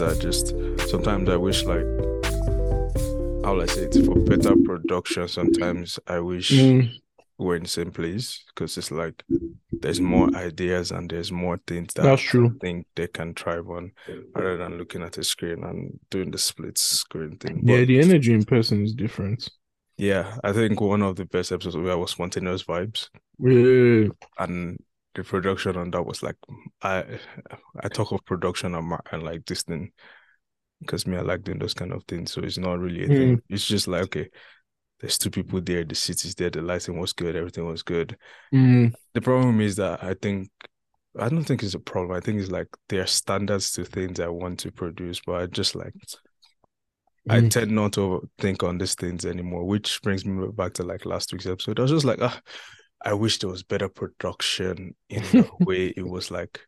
things I just sometimes I wish like how will I say it for better production. Sometimes I wish Mm. we're in the same place because it's like there's more ideas and there's more things that That's true. I think they can thrive on rather than looking at a screen and doing the split screen thing. Yeah, the energy in person is different. yeah, I think one of the best episodes we had was spontaneous vibes. Yeah. and the production on that was like I I talk of production and, and like this thing because me I like doing those kind of things so it's not really a thing it's just like okay there's two people there the city's there the lighting was good everything was good Mm. the problem is that I think I don't think it's a problem I think it's like there are standards to things I want to produce but I just like I Mm. tend not to think on these things anymore, which brings me back to like last week's episode. I was just like, ah, I wish there was better production in the way it was like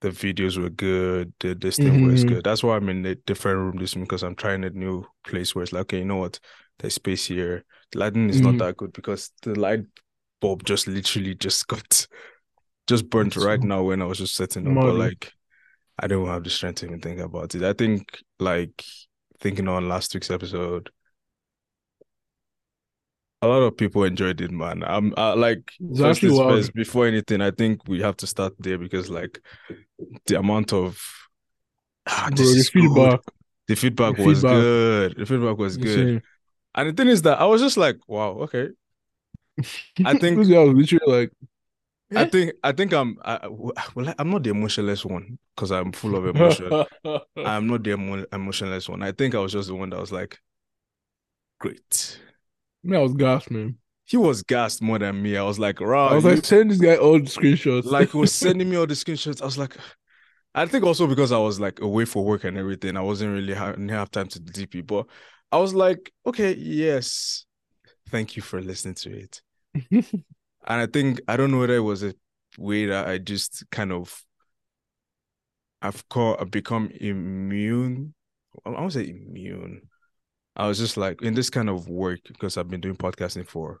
the videos were good, the this thing was Mhm. good. That's why I'm in a different room this week because I'm trying a new place where it's like, okay, you know what? There's space here. The lighting is Mhm. not that good because the light bulb just literally just got just burnt It's right so now when I was just setting up. But like I don't have the strength to even think about it. I think like thinking on last week's episode, a lot of people enjoyed it, man. I'm like It's first actually things wild. first, before anything, I think we have to start there because like the amount of ah, Bro, the feedback. The feedback the was feedback. good. The feedback was good. And the thing is that I was just like, wow, okay. I think- guy was literally like, I Eh? think I think I'm I, well, I'm not the emotionless one because I'm full of emotion. I'm not the emo- emotionless one. I think I was just the one that was like, great. Man, I was gassed, man. He was gassed more than me. I was like, wow. I was like, send this guy all the screenshots. like he was sending me all the screenshots. I was like, I think also because I was like away for work and everything, I wasn't really ha- have time to DP. But I was like, okay, yes, thank you for listening to it. And I think I don't know whether it was a way that I just kind of I've caught I've become immune. I won't say immune. I was just like in this kind of work because I've been doing podcasting for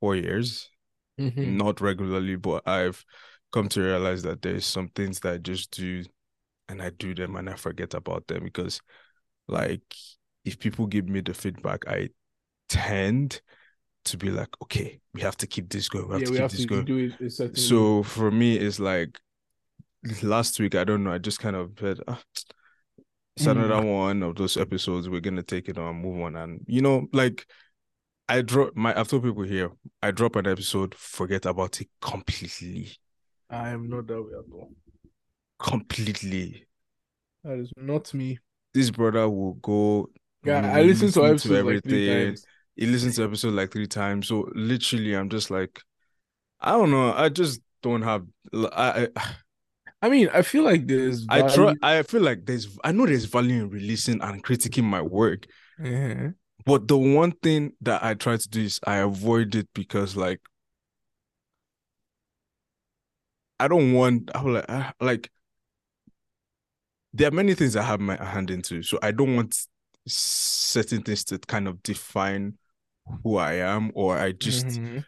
four years Mhm. not regularly, but I've come to realize that there's some things that I just do and I do them and I forget about them because like if people give me the feedback, I tend to be like, okay, we have to keep this going. We have yeah, to we keep have this to going. do it a certain way. So for me, it's like last week, I don't know, I just kind of said, ah, it's Mm. another one of those episodes. We're gonna take it on, move on, and you know, like I drop my. I've told people here, I drop an episode, forget about it completely, I am not that way at all. completely. That is not me. This brother will go. Yeah, I listen to episodes like three times. He listens to episode like three times. So literally, I'm just like, I don't know. I just don't have. I I, I mean, I feel like there's I try. I feel like there's. I know there's value in releasing and critiquing my work, Uh-huh. but the one thing that I try to do is I avoid it because like I don't want. I like I- like. There are many things I have my hand into, so I don't want certain things to kind of define who I am, or I just Mhm.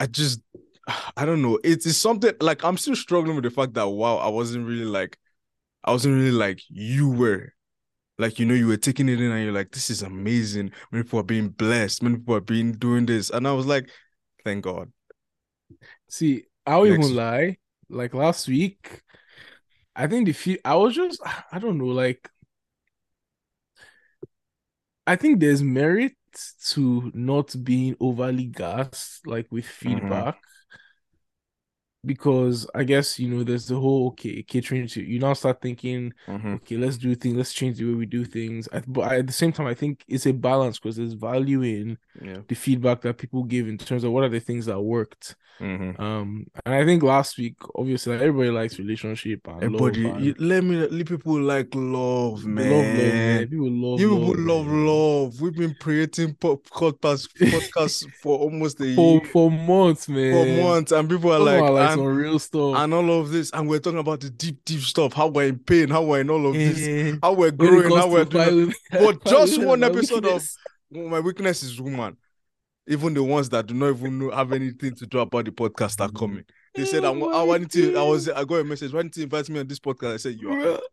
I just I don't know. It is something like I'm still struggling with the fact that wow, I wasn't really like I wasn't really like you were. Like you know, you were taking it in and you're like, this is amazing. Many people are being blessed, many people are being doing this. And I was like, thank God. See, I'll Next- even lie. Like last week, I think the fe- I was just I don't know, like I think there's merit to not being overly gassed, like with mm-hmm. feedback. Because I guess you know there's the whole okay catering to you now start thinking Mhm. okay let's do things let's change the way we do things I, but at the same time I think it's a balance because there's value in Yeah. the feedback that people give in terms of what are the things that worked Mhm. um, and I think last week, obviously, everybody likes relationship and Everybody, love. and you, let me let people like love, people man. love, love, man. People love, You love, people love love. We've been creating po- podcast podcasts for almost a for year, for months, man. for months, and people are Some like, are like and, some real stuff. and all of this, and we're talking about the deep, deep stuff. How we're in pain, how we're in all of this, how we're growing, how we're doing. violence- But just one and episode of weakness. my weakness is woman. Even the ones that do not even know have anything to do about the podcast are coming. They said I, I wanted to. I was. I got a message. Why didn't you invite me on this podcast? I said you are.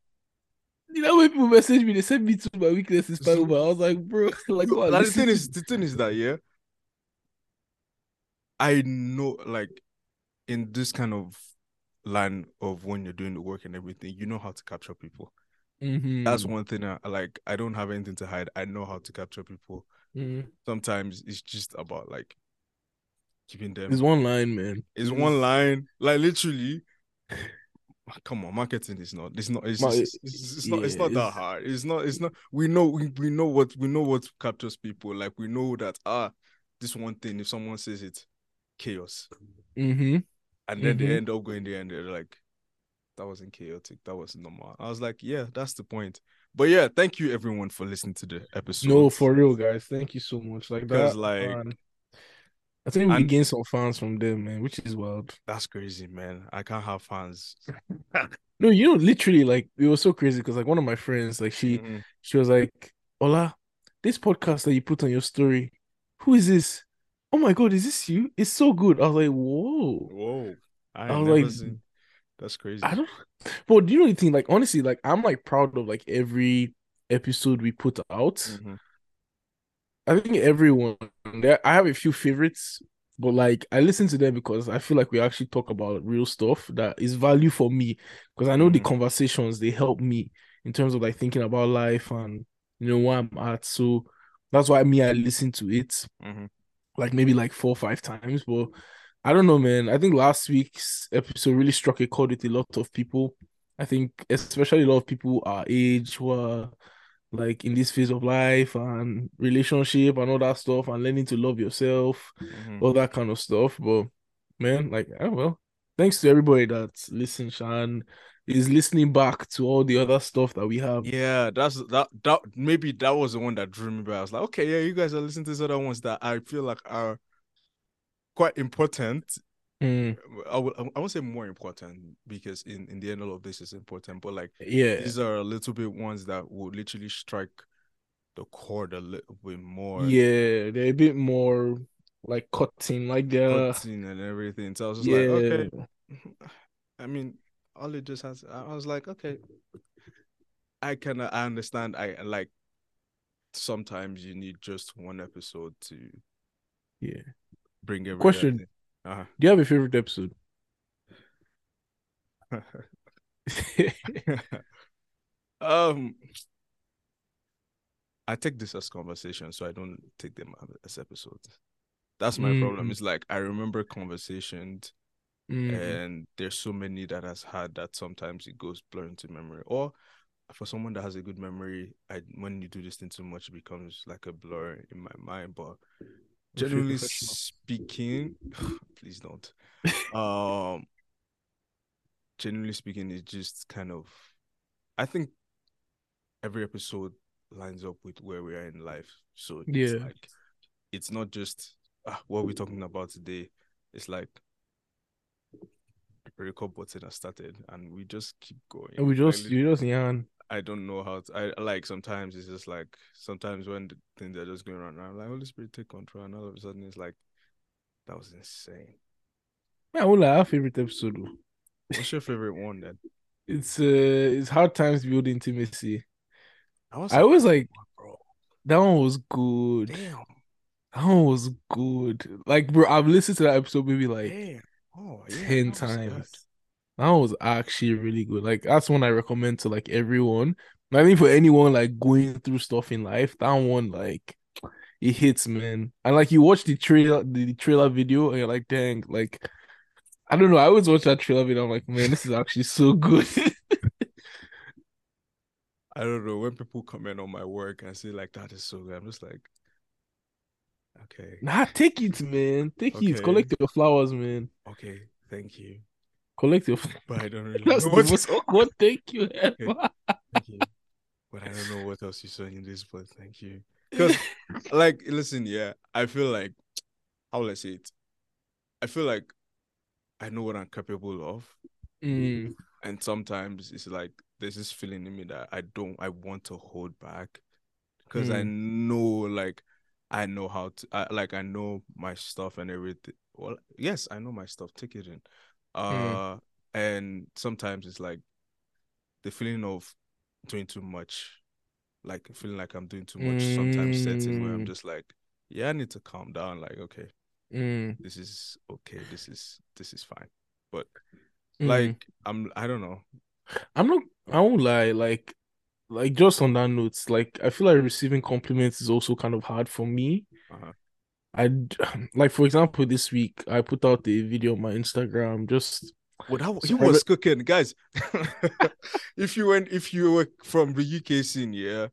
You know when people message me, they send me to my weakness is Bible. I was like, bro, like what? Like, the thing is, the thing is that yeah, I know like in this kind of line of when you're doing the work and everything, you know how to capture people. Mhm. That's one thing. I like. I don't have anything to hide. I know how to capture people. Mhm. Sometimes it's just about like keeping them. It's one line, man. It's one line, like literally. Come on, marketing is not. It's not. It's, Ma- it's, it's, it's not. It's not that it's- hard. It's not. It's not. We know. We, we know what. We know what captures people. Like we know that. Ah, this one thing. If someone says it, chaos, Mm-hmm. and then they end up going there and they're like, that wasn't chaotic. That was normal. I was like, yeah, that's the point. But yeah, thank you everyone for listening to the episode. No, for real, guys. Thank you so much. Like that, like- man, I think we gained some fans from them, man, which is wild. that's crazy, man. I can't have fans. No, you know, literally, like it was so crazy because like one of my friends, like she, Mhm. she was like, Ola, this podcast that you put on your story, who is this? Oh my god, is this you? It's so good." I was like, "Whoa." Whoa, I, I was like, seen. That's crazy. I don't, but do you know the thing? Like honestly, like I'm like proud of like every episode we put out. Mhm. I think everyone there. I have a few favorites, but like I listen to them because I feel like we actually talk about real stuff that is value for me. Because I know the Mhm. conversations they help me in terms of like thinking about life and you know where I'm at. So that's why me I listen to it Mhm. like maybe like four or five times. But I don't know, man. I think last week's episode really struck a chord with a lot of people. I think especially a lot of people our age who are like in this phase of life and relationship and all that stuff and learning to love yourself, Mhm. all that kind of stuff. But man, like oh well, thanks to everybody that's listening and is listening back to all the other stuff that we have. Yeah, that's that. That maybe that was the one that drew me back. I was like, okay, yeah, you guys are listening to these other ones that I feel like are quite important. Mm, I would I won't say more important because in in the end all of this is important, but like yeah. these are a little bit ones that would literally strike the chord a little bit more. Yeah, they're a bit more like cutting, like they're cutting and everything. So I was just yeah. like, okay. I mean, all it just has. I was like, okay. I kind of I understand. I like. Sometimes you need just one episode to Yeah. Bring everything. Question. Uh-huh. Do you have a favorite episode? um, I take this as conversation, so I don't take them as episodes. That's my problem. Mm. It's like I remember conversations Mm, and there's so many that has had that sometimes it goes blur into memory or for someone that has a good memory I when you do this thing too much it becomes like a blur in my mind but generally speaking please don't um generally speaking it's just kind of i think every episode lines up with where we are in life so it's Yeah. like it's not just ah, what we're talking about today it's like the record button has started and we just keep going and we Like, just you just yawn. I don't know how to. I like sometimes it's just like sometimes when the things are just going around, I'm like Holy Spirit take control, and all of a sudden it's like that was insane. Man, I won't our favorite episode. What's your favorite one then? It's uh it's hard times build intimacy. I, was I always like bro. that one was good. Damn, That one was good. Like bro, I've listened to that episode maybe like damn. Oh yeah, 10 that was times. That was actually really good. Like that's one I recommend to like everyone. I mean for anyone like going through stuff in life, that one like it hits, man. And like you watch the trailer, the trailer video, and you're like, dang, like I don't know. I always watch that trailer video. I'm like, man, this is actually so good. I don't know when people comment on my work and say like that is so good. I'm just like, okay, nah, take it, man. Take it. Collect your flowers, man. okay, thank you, Collect your. but I don't really That's know most awkward thank you ever. Thank you. But I don't know what else you saw in this, but thank you. Because, like, listen, yeah, I feel like, how will I say it? I feel like I know what I'm capable of. Mm, And sometimes it's like there's this feeling in me that I don't, I want to hold back. Because I Mm. know, like, I know how to I, like I know my stuff and everything. Well, yes, I know my stuff. Take it in. Uh mm. and sometimes it's like the feeling of doing too much, like feeling like I'm doing too much. Mm. Sometimes setting where I'm mm. just like, yeah, I need to calm down. Like, okay, mm. this is okay. This is this is fine. But mm. like, I'm I don't know. I'm not. I won't lie. Like like just on that note, like I feel like receiving compliments is also kind of hard for me. Uh-huh. I like for example this week I put out a video on my Instagram just what well, he was cooking guys. If you went if you were from the UK scene yeah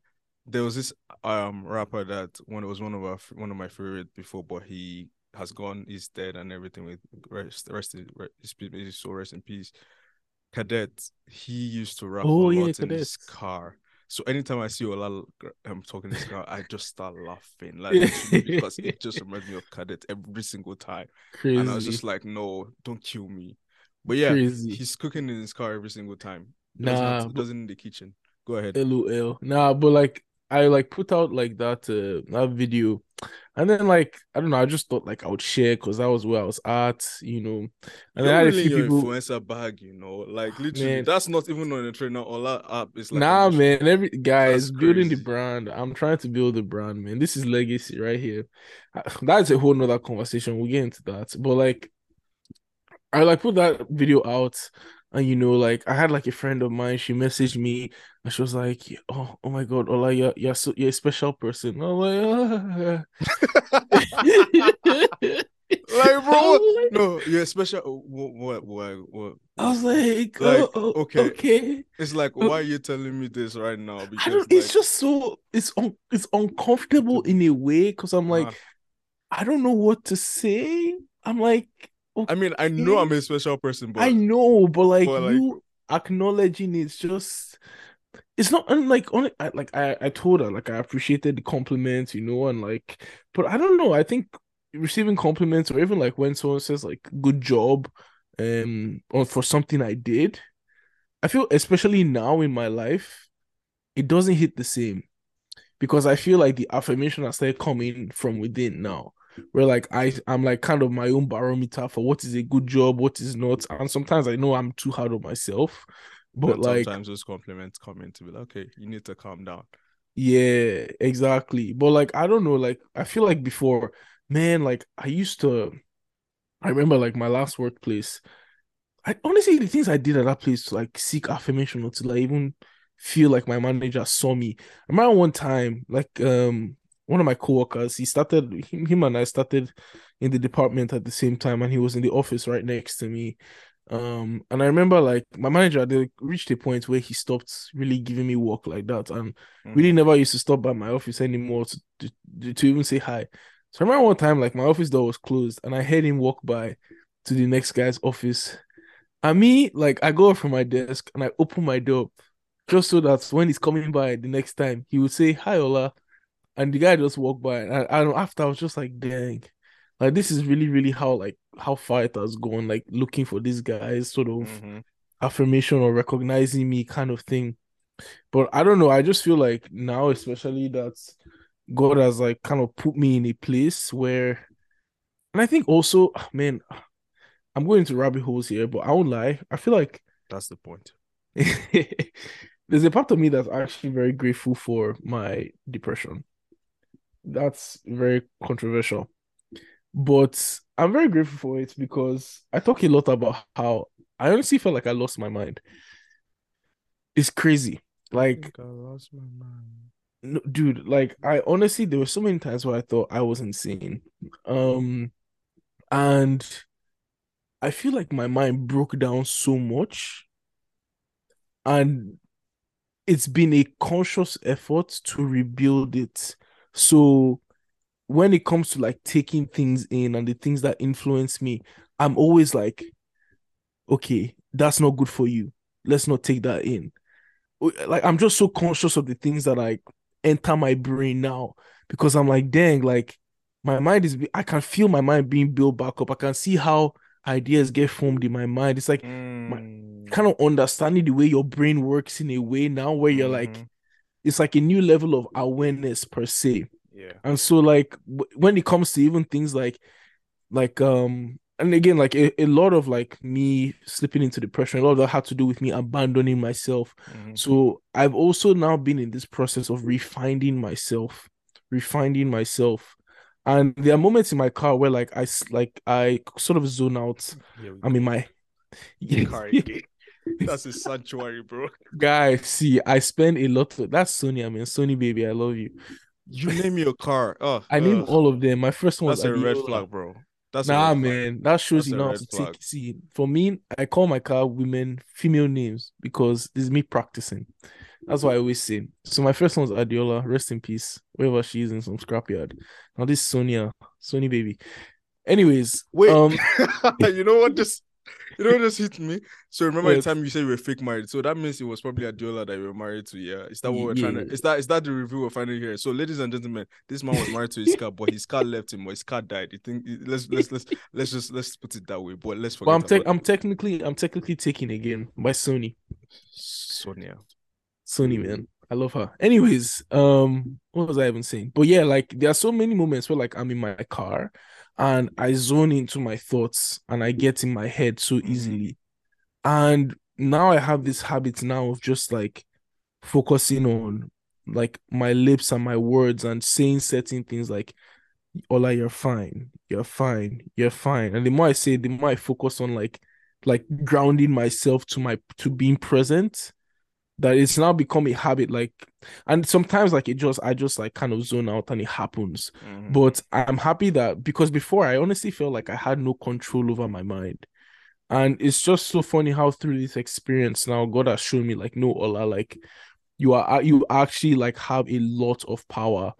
there was this um rapper that one was one of our one of my favorite before but he has gone he's dead and everything with rest rest, rest, rest so rest in peace. Cadet he used to rap oh, a yeah, lot in his car so anytime I see Ola um, talking this guy, I just start laughing, like because it just reminds me of Cadet every single time. Crazy. And I was just like, no, don't kill me. But yeah, Crazy. he's cooking in his car every single time. Nah, not, doesn't in the kitchen. Go ahead. LOL. Nah, but like I like put out like that uh, that video, and then like I don't know, I just thought like I would share because that was where I was at, you know. And You're then I had really a few people influencer bag, you know, like literally man. that's not even on the trainer or that app. It's like nah, man. Every guys building the brand. I'm trying to build the brand, man. This is legacy right here. That's a whole nother conversation. We'll get into that, but like I like put that video out and you know, like I had like a friend of mine, she messaged me and she was like, Oh, oh my god, Ola, you're you're, so, you're a special person. I'm like, like bro, no, you're special. What, what, what, what? I was like, like oh, okay, okay. It's like, why are you telling me this right now? Because like, it's just so it's un, it's uncomfortable in a way because I'm like, uh, I don't know what to say. I'm like, Okay. I mean, I know I'm a special person, but I know, but like but you acknowledging it's just it's not unlike only I, like I I told her like I appreciated the compliments, you know, and like, but I don't know. I think receiving compliments or even like when someone says like good job, um, or for something I did, I feel especially now in my life, it doesn't hit the same because I feel like the affirmation has started coming from within now where like I I'm like kind of my own barometer for what is a good job, what is not, and sometimes I know I'm too hard on myself. But, like sometimes those compliments come in to be like, okay, you need to calm down. Yeah, exactly. But like I don't know, like I feel like before, man, like I used to I remember like my last workplace. I honestly the things I did at that place to like seek affirmation or to like even feel like my manager saw me. I remember one time, like um one of my coworkers, he started him, and I started in the department at the same time, and he was in the office right next to me. Um, and I remember like my manager they reached a point where he stopped really giving me work like that, and mm-hmm. really never used to stop by my office anymore to, to, to even say hi. So I remember one time like my office door was closed, and I heard him walk by to the next guy's office. And me, like I go from my desk and I open my door just so that when he's coming by the next time, he would say, Hi Ola and the guy just walked by, and, and after I was just like, dang, like this is really, really how like how far it has gone. Like looking for these guy's sort of mm-hmm. affirmation or recognizing me, kind of thing. But I don't know. I just feel like now, especially that God has like kind of put me in a place where, and I think also, man, I'm going to rabbit holes here, but I won't lie. I feel like that's the point. There's a part of me that's actually very grateful for my depression that's very controversial. But I'm very grateful for it because I talk a lot about how I honestly felt like I lost my mind. It's crazy. Like I, I lost my mind. No, dude, like I honestly there were so many times where I thought I was insane. Um and I feel like my mind broke down so much. And it's been a conscious effort to rebuild it so when it comes to like taking things in and the things that influence me, I'm always like, okay, that's not good for you. Let's not take that in. Like I'm just so conscious of the things that like enter my brain now because I'm like, dang, like my mind is I can feel my mind being built back up. I can see how ideas get formed in my mind. It's like mm. my, kind of understanding the way your brain works in a way now where you're mm-hmm. like it's like a new level of awareness per se. Yeah. And so like w- when it comes to even things like like um and again like a, a lot of like me slipping into depression, a lot of that had to do with me abandoning myself. Mhm. So I've also now been in this process of refining myself, refining myself. And there are moments in my car where like I like I sort of zone out. Yeah, I'm in my car again. That's a sanctuary, bro. guy. See, I spend a lot of that's Sony. I mean, Sony baby, I love you. You name your car. Oh, I name all of them. My first one was That's a red flag, bro. That's Nah, red flag. man, that shows That's you know to flag. take. See, for me, I call my car women female names because this is me practicing. That's what I always say. So my first one's Adiola, rest in peace, wherever she is in some scrapyard. Now this is Sonia, Sony baby. Anyways, Wait, um, you know what just you know just hit me? So remember What? the time you said you were fake married. So that means it was probably Adiola that you were married to, yeah. Is that what we're trying to is that is that the review we're finding here? So ladies and gentlemen, this man was married to his car, but his car left him or his car died. You think let's let's let's let's just let's put it that way. But let's forget but I'm about I'm technically I'm technically taken again by Sony. Sonia. Sony man. I love her. Anyways, um, what was I even saying? But yeah, like there are so many moments where like I'm in my car and I zone into my thoughts and I get in my head so Mhm. easily. And now I have this habit now of just like focusing on like my lips and my words and saying certain things like Ola, you're fine, you're fine, you're fine. And the more I say, the more I focus on like like grounding myself to my to being present that it's now become a habit like and sometimes like it just i just like kind of zone out and it happens. Mhm. but i'm happy that because before i honestly felt like i had no control over my mind. And it's just so funny how through this experience now god has shown me like no ola like you are you actually like have a lot of power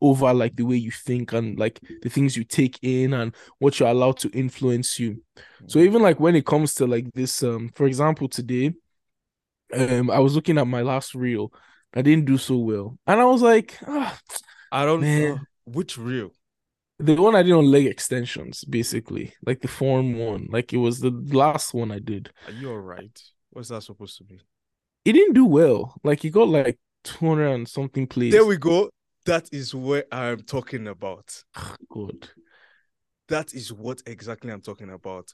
over like the way you think and like the things you take in and what you're allowed to influence you. So even like when it comes to like this um for example today um I was looking at my last reel I didn't do so well and I was like ah, I don't Man. know which reel. the one I did on leg extensions basically like the form one like it was the last one I did Are you alright? What's that supposed to be? it didn't do well like he got like 200 and something plays There we go. That is what I'm talking about. good That is what exactly I'm talking about.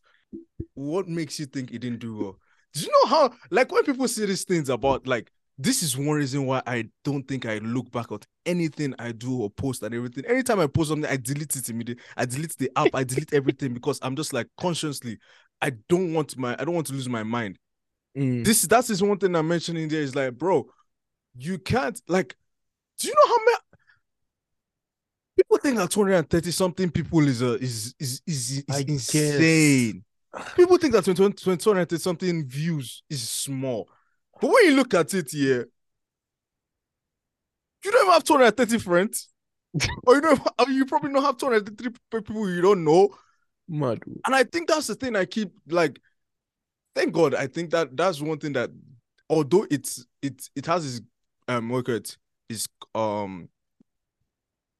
What makes you think it didn't do well? Do you know how, like, when people see these things about, like, this is one reason why I don't think I look back at anything I do or post and everything. Anytime I post something, I delete it immediately. I delete the app, I delete everything because I'm just like consciously, I don't want my, I don't want to lose my mind. Mm. This, that is one thing I'm mentioning there is like, bro, you can't, like, do you know how many people think that 230 something people is a is is is, is insane. People think that 20 230 something views is small. But when you look at it here, you don't even have 230 friends. or you don't have, you probably don't have 233 people you don't know. mad And I think that's the thing I keep like. Thank God. I think that that's one thing that, although it's it it has its um you it, its um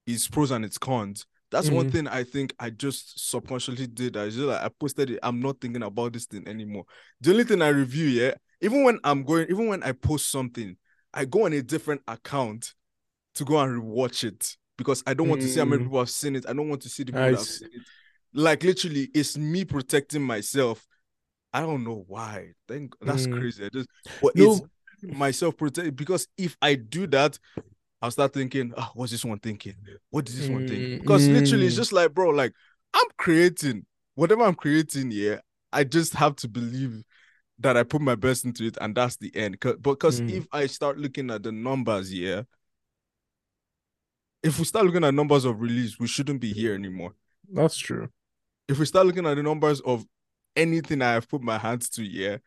its pros and its cons. That's one Mhm. thing I think I just subconsciously did. I just like I posted it. I'm not thinking about this thing anymore. The only thing I review, yeah, even when I'm going, even when I post something, I go on a different account to go and rewatch it because I don't want to see how many Mm. people have seen it. I don't want to see the people I that have seen it. Like literally, it's me protecting myself. I don't know why. Thank that's Mm. crazy. I just but No. it's myself protect because if I do that, I'll start thinking, oh, what's this one thinking? What is this one thinking? Mm, Because literally, it's mm. just like, bro, like I'm creating whatever I'm creating here. I just have to believe that I put my best into it, and that's the end. Because Mm. if I start looking at the numbers here, if we start looking at numbers of release, we shouldn't be here anymore. That's true. If we start looking at the numbers of anything I have put my hands to here,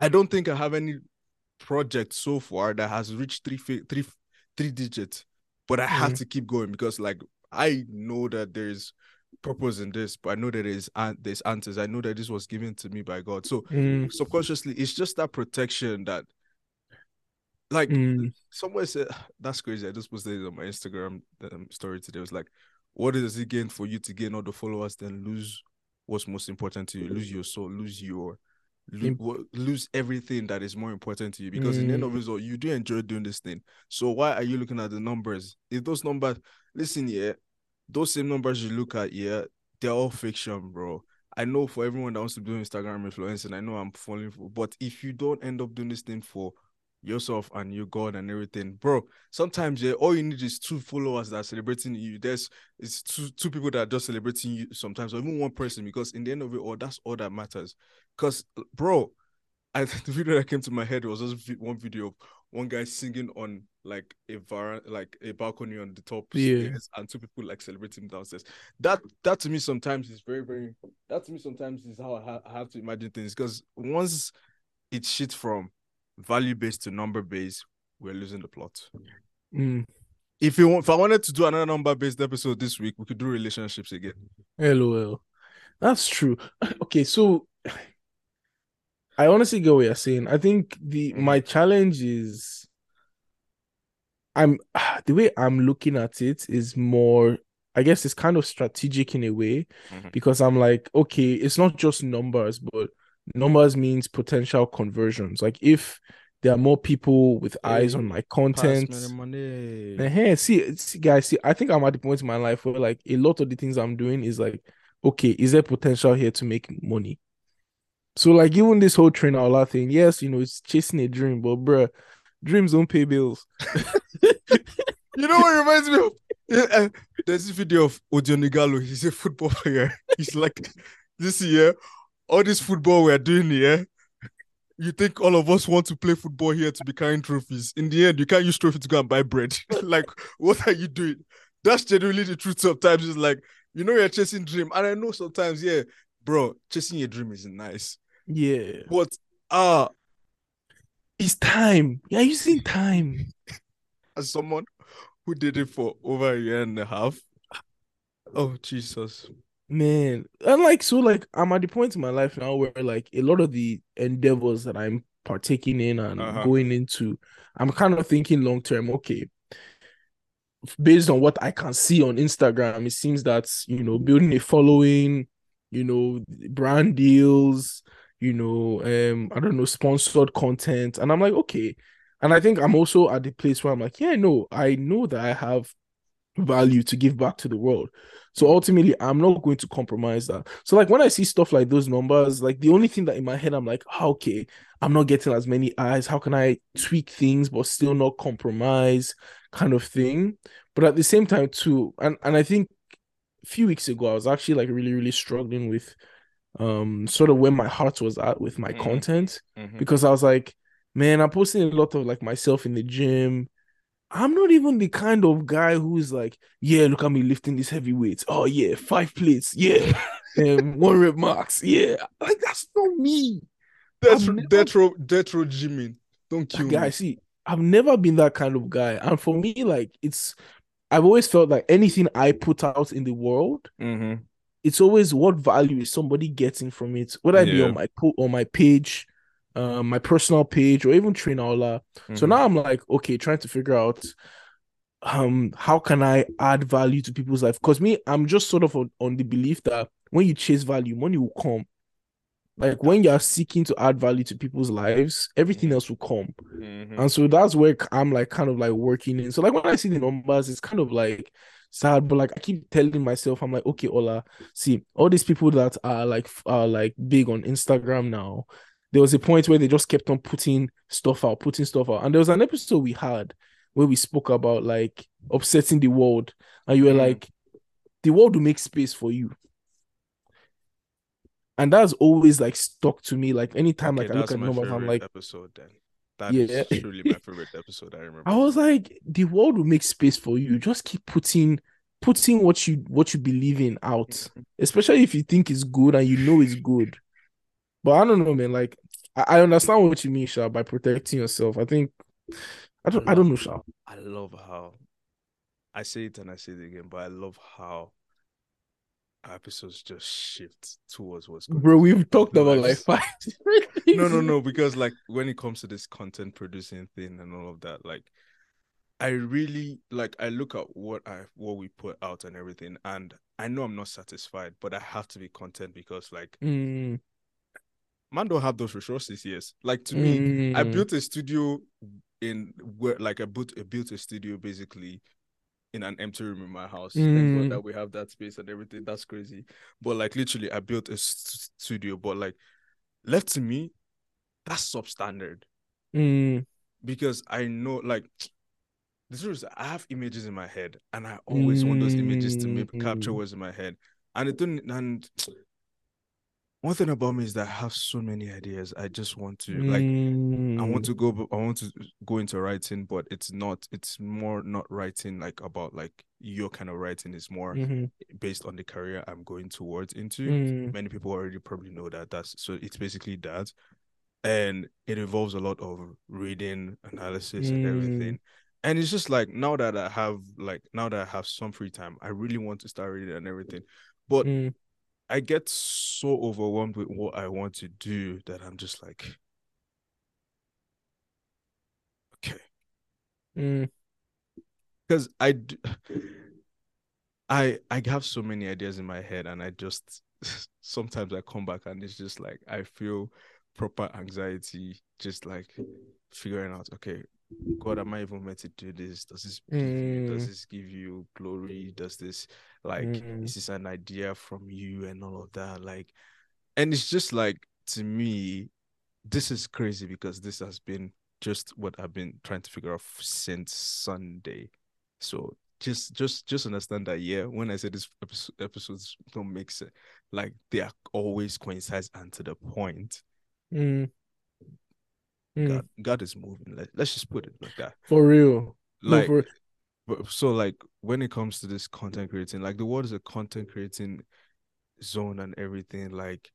I don't think I have any project so far that has reached three three three digits. But I have Mm. to keep going because like I know that there's purpose in this, but I know that there's there's answers. I know that this was given to me by God. So Mm, subconsciously, it's just that protection that like mm. somewhere said that's crazy. I just posted it on my Instagram um, story today. It was like, what does it gain for you to gain all the followers, then lose what's most important to you? Lose your soul, lose your lo- Im- lose everything that is more important to you because in the end of Mm. all, you do enjoy doing this thing. So why are you looking at the numbers? If those numbers, listen, yeah, those same numbers you look at, yeah, they're all fiction, bro. I know for everyone that wants to do Instagram influencing, I know I'm falling for, but if you don't end up doing this thing for yourself and your God and everything, bro, sometimes yeah, all you need is two followers that are celebrating you. There's it's two two people that are just celebrating you sometimes, or even one person, because in the end of it all, that's all that matters. Because bro, I the video that came to my head was just one video of one guy singing on like a var like a balcony on the top Yeah. and two people like celebrating downstairs. That that to me sometimes is very very that to me sometimes is how I, ha- I have to imagine things because once it shifts from value based to number based, we're losing the plot. Mm. If you want, if I wanted to do another number based episode this week, we could do relationships again. LOL. That's true. Okay, so I honestly get what you're saying. I think the my challenge is I'm the way I'm looking at it is more I guess it's kind of strategic in a way Mhm. because I'm like, okay, it's not just numbers, but numbers means potential conversions. Like if there are more people with eyes on my content, money. See, see, guys, see, I think I'm at the point in my life where like a lot of the things I'm doing is like, okay, is there potential here to make money? So like even this whole train all that thing, yes, you know, it's chasing a dream, but bruh, dreams don't pay bills. You know what reminds me of? Yeah, uh, there's this video of Odion Ighalo. He's a football player. He's like, this year, all this football we're doing here, you think all of us want to play football here to be carrying trophies. In the end, you can't use trophy to go and buy bread. like, what are you doing? That's generally the truth sometimes. It's like, you know, you're chasing dream. And I know sometimes, yeah, bro, chasing your dream is nice. Yeah, But, ah, it's time. You're using time. as someone who did it for over a year and a half, oh, Jesus. Man, and like so, like I'm at the point in my life now where like a lot of the endeavors that I'm partaking in and Uh-huh. going into, I'm kind of thinking long term. Okay, based on what I can see on Instagram, it seems that you know building a following, you know, brand deals, you know, um, I don't know, sponsored content, and I'm like, okay, and I think I'm also at the place where I'm like, yeah, no, I know that I have value to give back to the world. So ultimately, I'm not going to compromise that. So like when I see stuff like those numbers, like the only thing that in my head I'm like, "Ah, okay, I'm not getting as many eyes. How can I tweak things but still not compromise, kind of thing. But at the same time too, and and I think a few weeks ago I was actually like really really struggling with um sort of where my heart was at with my Mhm. content Mhm. because I was like, man, I'm posting a lot of like myself in the gym. I'm not even the kind of guy who's like, yeah, look at me lifting these heavy weights. Oh yeah, five plates, yeah, um, one rep max, yeah. Like that's not me, I've never- death gymming. Don't kill guy. me. See, I've never been that kind of guy, and for me, like it's, I've always felt like anything I put out in the world, Mm-hmm. it's always what value is somebody getting from it, whether it be on my po- on my page, um, my personal page, or even Trainer Ola. Mm-hmm. So now I'm like, okay, trying to figure out um how can I add value to people's life? Because me, I'm just sort of on, on the belief that when you chase value, money will come. Like when you're seeking to add value to people's lives, everything Mhm. else will come. Mhm. And so that's where I'm like kind of like working in. So like when I see the numbers, it's kind of like sad, but like I keep telling myself, I'm like, okay, Ola, see, all these people that are like are like big on Instagram now. There was a point where they just kept on putting stuff out, putting stuff out. And there was an episode we had where we spoke about like upsetting the world. And you were Mm. like, the world will make space for you. And that's always like stuck to me. Like anytime Okay, like I look at numbers, I'm like, episode then. That is Yeah. truly my favorite episode. I remember. I was like, the world will make space for you. Just keep putting putting what you what you believe in out, Mm-hmm. especially if you think it's good and you know it's good. But I don't know, man. Like I, I understand what you mean, Sha, by protecting yourself. I think I don't I don't know, Sha. I love how I say it and I say it again, but I love how episodes just shift towards what's going Bro, we've talked about like five. no, no, no, because like when it comes to this content producing thing and all of that, like I really like I look at what I what we put out and everything, and I know I'm not satisfied, but I have to be content because like Mm, man don't have those resources. Yes, like to me, I Mm, built a studio in where like I built I built a studio basically in an empty room in my house. Mm. that we have that space and everything. That's crazy. But like literally, I built a st- studio. But like left to me, that's substandard mm, because I know like the truth is I have images in my head and I always want those images to maybe capture Mm. what's in my head. And it didn't and one thing about me is that I have so many ideas. I just want to like I want mm, to go I want to go into writing, but it's not it's more not writing like about like your kind of writing is more mhm, based on the career I'm going towards into. mm, Many people already probably know that. That's so it's basically that. And it involves a lot of reading, analysis, and Mm. everything. And it's just like now that I have like now that I have some free time, I really want to start reading and everything. But mm, I get so overwhelmed with what I want to do that I'm just like, okay. Because mm, I, d- I, I have so many ideas in my head, and I just sometimes I come back and it's just like I feel proper anxiety, just like figuring out, okay, God, am I even meant to do this? Does this give you, does Mm. this give you glory? Does this like Mm. is this an idea from you and all of that? Like, and it's just like to me, this is crazy because this has been just what I've been trying to figure out since Sunday. So just just just understand that yeah, when I say this episode, episodes don't make sense, like they are always coincides and to the point. mm, mm. God, God is moving. Let, let's just put it like that. For real. No, Like for but- so like when it comes to this content creating, like the world is a content creating zone and everything. Like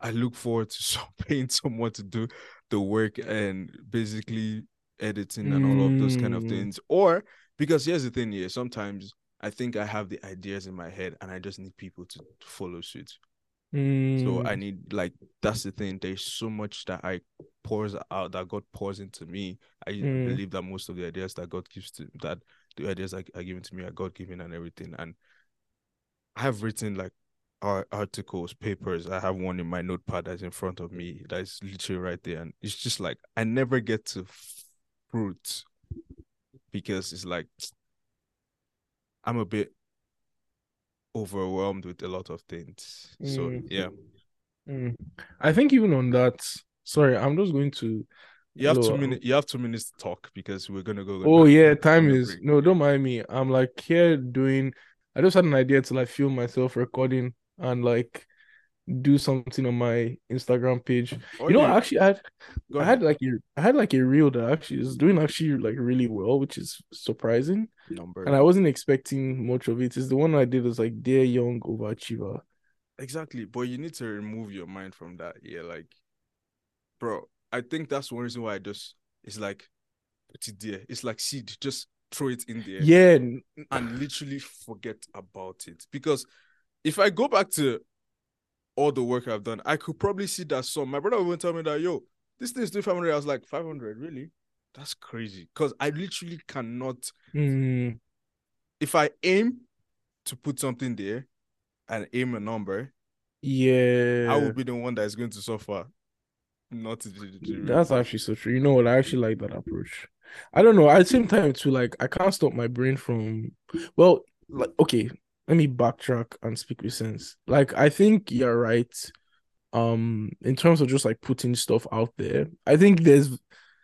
I look forward to paying someone to do the work and basically editing and all of those kind of Mm. things. Or because here's the thing here, sometimes I think I have the ideas in my head and I just need people to follow suit. So Mm, I need like that's the thing. There's so much that I pours out that God pours into me. I Mm. believe that most of the ideas that God gives to that the ideas that are given to me are God given and everything. And I have written like articles, papers. I have one in my notepad that's in front of me that is literally right there. And it's just like I never get to fruit because it's like I'm a bit overwhelmed with a lot of things. So Mm. yeah. mm. I think even on that, sorry, I'm just going to You have two minutes. You have two minutes to talk because we're gonna go. Oh yeah, time is break. no, don't mind me. I'm like here doing I just had an idea to like film myself recording and like do something on my Instagram page. Or You know, actually I had go I had like a I had like a reel that actually is doing actually like really well, which is surprising. number And I wasn't expecting much of it. It's the one I did was like Dear Young Overachiever. exactly, but you need to remove your mind from that. Yeah, like, bro, I think that's one reason why I just it's like put it there. It's like seed, just throw it in there Yeah, and literally forget about it. Because if I go back to all the work I've done, I could probably see that some. My brother would tell me that yo, this thing is doing 500. I was like 500, really? That's crazy. Because I literally cannot mm, if I aim to put something there and aim a number, yeah. I will be the one that is going to suffer. Not to That's actually so true. You know what? I actually like that approach. I don't know. At the same time, too, like I can't stop my brain from. Well, like okay, let me backtrack and speak with sense. Like I think you're right. Um, in terms of just like putting stuff out there, I think there's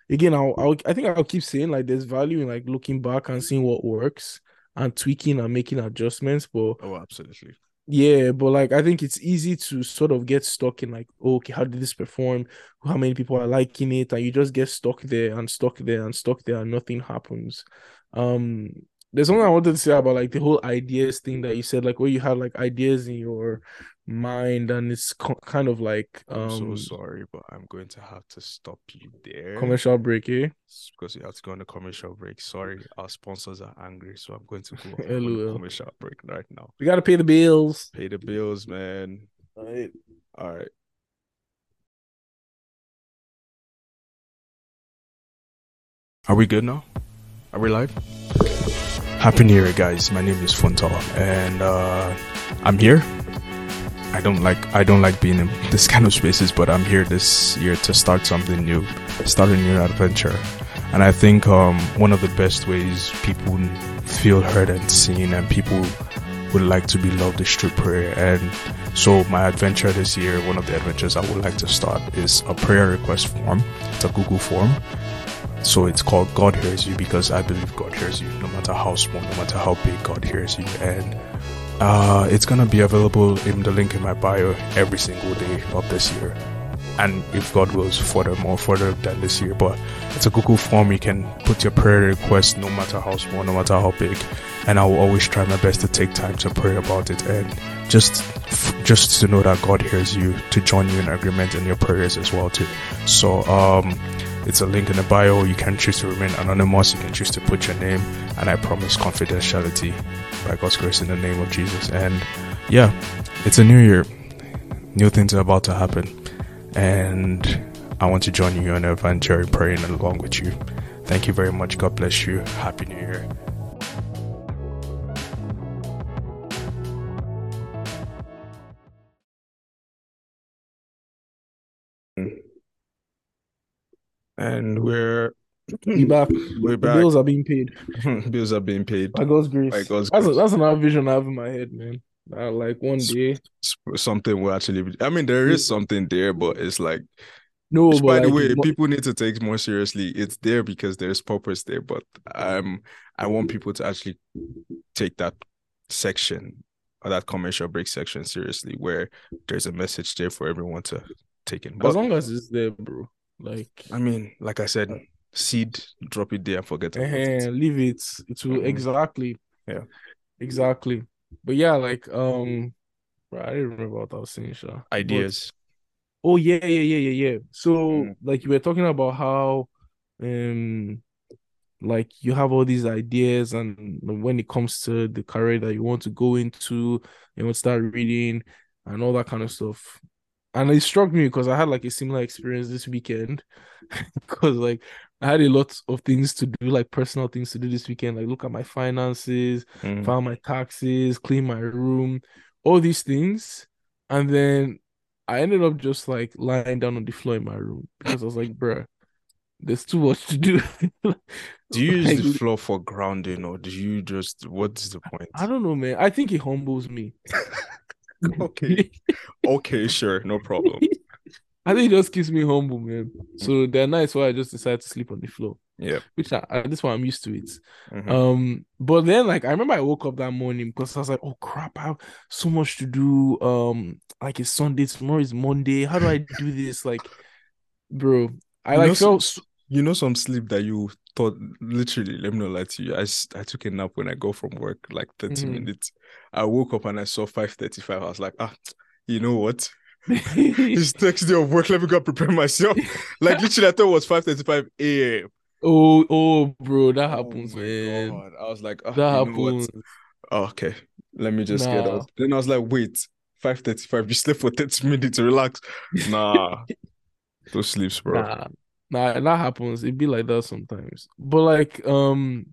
again. I'll, I'll I think I'll keep saying like there's value in like looking back and seeing what works and tweaking and making adjustments. But Oh, absolutely. yeah, but like I think it's easy to sort of get stuck in like, oh, okay, how did this perform? How many people are liking it? And you just get stuck there and stuck there and stuck there and nothing happens. Um, there's something I wanted to say about like the whole ideas thing that you said, like where you have like ideas in your mind and it's co- kind of like I'm so um sorry, but I'm going to have to stop you there commercial break, eh? because you have to go on a commercial break. Sorry, our sponsors are angry, so I'm going to go on a commercial break right now. We gotta pay the bills. Pay the bills, man. Right. All right. Are we good now? Are we live? Happy New Year, guys. My name is Funtal, and uh, I'm here. I don't like I don't like being in this kind of spaces, but I'm here this year to start something new, start a new adventure. And I think um, one of the best ways people feel heard and seen, and people would like to be loved is through prayer. And so, my adventure this year, one of the adventures I would like to start is a prayer request form. It's a Google form. So it's called God Hears You because I believe God hears you no matter how small, no matter how big, God hears you. And uh, it's gonna be available in the link in my bio every single day of this year. And if God wills, further, more further than this year. But it's a Google form. You can put your prayer request, no matter how small, no matter how big. And I will always try my best to take time to pray about it and just, just to know that God hears you, to join you in agreement in your prayers as well too. So, um, it's a link in the bio. You can choose to remain anonymous. You can choose to put your name, and I promise confidentiality by God's grace in the name of Jesus. And yeah, it's a new year. New things are about to happen, and I want to join you on an adventure praying along with you. Thank you very much. God bless you. Happy New Year. And we're we back. we're back. bills are being paid. Bills are being paid. By God's grace. By God's that's, grace. A, that's another vision I have in my head, man. That, like one day. Something will actually. Be, I mean, there is something there, but it's like. No, which, but by the like, way, mo- people need to take more seriously. It's there because there's purpose there, but um, I want people to actually take that section or that commercial break section seriously, where there's a message there for everyone to take in. But as long as it's there, bro. Like, I mean, like I said, seed, drop it there and forget about eh, it. leave it. It will Mhm. exactly. Yeah. Exactly. But yeah, like um, bro, I didn't remember what I was saying, Sha. But- Ideas. Oh yeah, yeah, yeah, yeah, yeah. So Mm. like you were talking about how um like you have all these ideas and when it comes to the career that you want to go into, you want to start reading and all that kind of stuff. And it struck me because I had like a similar experience this weekend. Because like I had a lot of things to do, like personal things to do this weekend, like look at my finances, Mhm. file my taxes, clean my room, all these things. And then I ended up just like lying down on the floor in my room because I was like, bruh, there's too much to do. Do you use Like, the floor for grounding or do you just what's the point? I don't know, man. I think it humbles me. Okay. Okay, sure, no problem. I think it just keeps me humble, man. So there are nights where I just decide to sleep on the floor, Yeah. which I, at this point I'm used to it. Mhm. Um, but then like I remember I woke up that morning because I was like, oh crap, I have so much to do. Um, like it's Sunday, tomorrow is Monday. How do I do this? Like, bro, I You know, like so- felt so- you know some sleep that you thought literally let me not lie to you I took a nap when i go from work like 30 Mhm. minutes. I woke up and i saw 5.35 i was like ah you know what? It's next day of work. Let me go prepare myself. Like literally i thought it was 5.35 a.m oh oh bro, that happens, oh man. God. i was like ah, That happens. Oh, okay. Let me just get Nah. out. Then i was like wait 5.35 you slept for 30 minutes. Relax. Nah. Those sleeps bro. Nah, nah, that happens. It be like that sometimes. But like, um,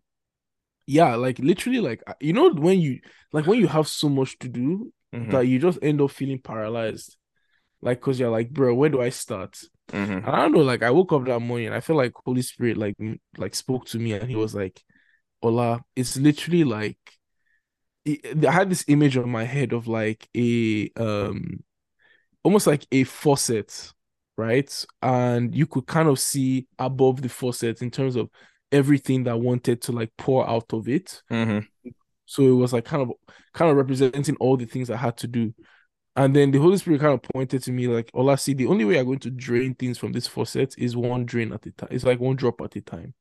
yeah, like literally, like you know, when you like when you have so much to do Mhm, that you just end up feeling paralyzed, like because you're like, bro, where do I start? mhm. And I don't know, like I woke up that morning, I feel like Holy Spirit like m- like spoke to me, and he was like, "Ola, it's literally like." it- I had this image on my head of like a um almost like a faucet, right? And you could kind of see above the faucet in terms of everything that wanted to like pour out of it. Mhm. So it was like kind of kind of representing all the things I had to do. And then the Holy Spirit kind of pointed to me like, Ola, see, the only way I'm going to drain things from this faucet is one drain at a time. It's like one drop at a time.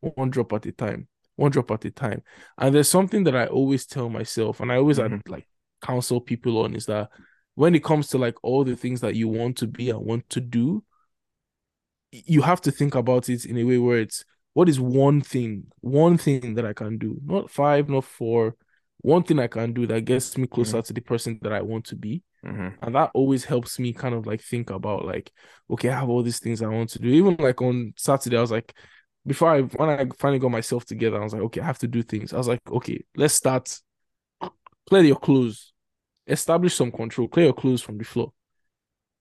One drop at a time. One drop at a time. And there's something that I always tell myself, and I always Mhm. like counsel people on is that when it comes to like all the things that you want to be and want to do, you have to think about it in a way where it's what is one thing, one thing that I can do, not five, not four, one thing I can do that gets me closer to the person that I want to be. Mhm. And that always helps me kind of like think about like, okay, I have all these things I want to do. Even like on Saturday, I was like, before I when I finally got myself together, I was like, okay, I have to do things. I was like, okay, let's start. Clear your clothes. Establish some control, clear your clothes from the floor.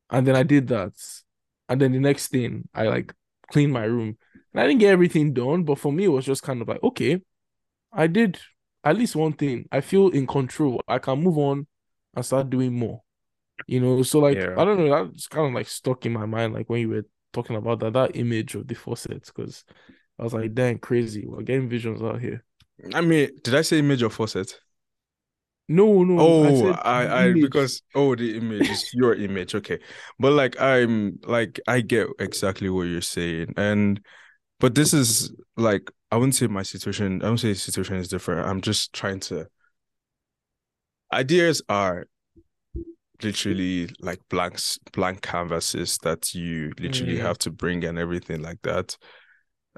And then I did that. And then the next thing, I like cleaned my room. And I didn't get everything done, but for me, it was just kind of like, okay, I did at least one thing. I feel in control. I can move on and start doing more. You know, so like Yeah. I don't know, that's kind of like stuck in my mind, like when you were talking about that, that image of the faucets, because I was like, dang, crazy. We're getting visions out here. I mean, did I say image or faucet? No, no, I Oh, said I, I, because oh, the image is your image, okay. But like, I'm like, I get exactly what you're saying, and but this is like, I wouldn't say my situation. I wouldn't say the situation is different. I'm just trying to. Ideas are literally like blanks, blank canvases that you literally Mm. have to bring and everything like that.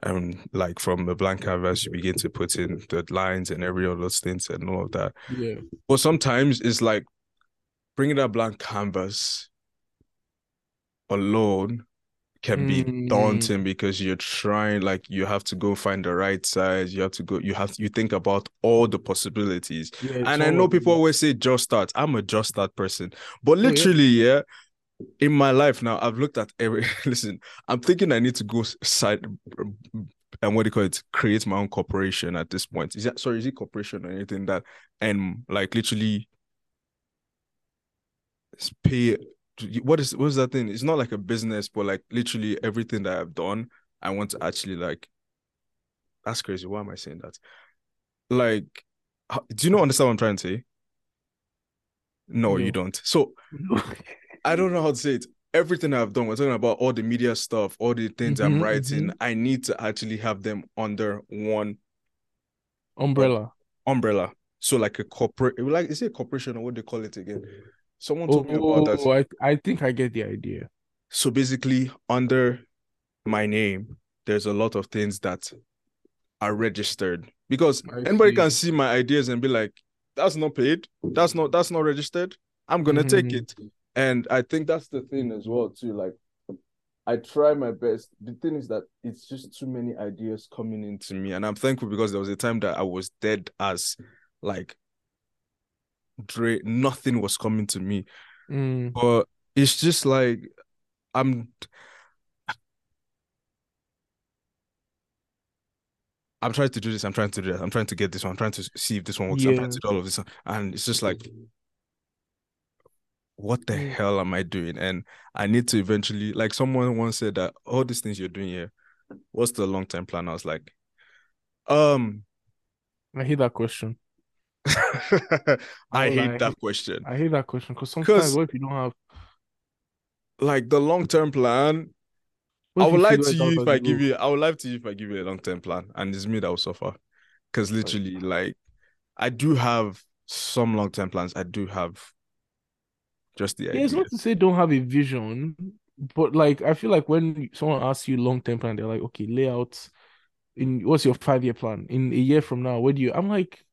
And like from the blank canvas, you begin to put in the lines and every of those things and all of that. Yeah. But sometimes it's like bringing that blank canvas alone can be Mm. daunting because you're trying like you have to go find the right size you have to go you have you think about all the possibilities Yeah, and i know people always say just start i'm a just start person but literally yeah in my life now i've looked at every listen i'm thinking i need to go side and what do you call it? Create my own corporation at this point. Is that sorry is it corporation or anything that and like literally pay what is what is that thing? It's not like a business but like literally everything that i've done i want to actually like that's crazy. Why am i saying that? Like do you not understand what i'm trying to say? No, you don't. So I don't know how to say it. Everything I've done, we're talking about all the media stuff, all the things I'm Mhm, writing. mhm. I need to actually have them under one Umbrella. umbrella. So like a corporate, like is it a corporation or what they call it again? Someone told me about that. Oh, I, I think I get the idea. So basically, under my name, there's a lot of things that are registered because I anybody can see. see my ideas and be like, "That's not paid. That's not. That's not registered. I'm gonna take Mhm. it." And I think that's the thing as well too. Like, I try my best. The thing is that it's just too many ideas coming into me, and I'm thankful because there was a time that I was dead as, like, Dre. Nothing was coming to me, Mm. but it's just like I'm. I'm trying to do this. I'm trying to do that. I'm trying to get this one. I'm trying to see if this one works. I'm trying to do all of this, and it's just like, what the Mm. hell am I doing? And I need to eventually, like, someone once said that all these things you're doing here, what's the long term plan? I was like, um, I hate that question. I I hate lie. that question I hate that question because sometimes what if you don't have like, the long term plan. I would figure to you if I give you. I would lie to you if I give you a long term plan, and it's me that will suffer. Because literally, like, I do have some long term plans. I do have just the yeah, it's not to say don't have a vision, but like I feel like when someone asks you long term plan, they're like, okay, layout in what's your five year plan? In a year from now, where do you I'm like,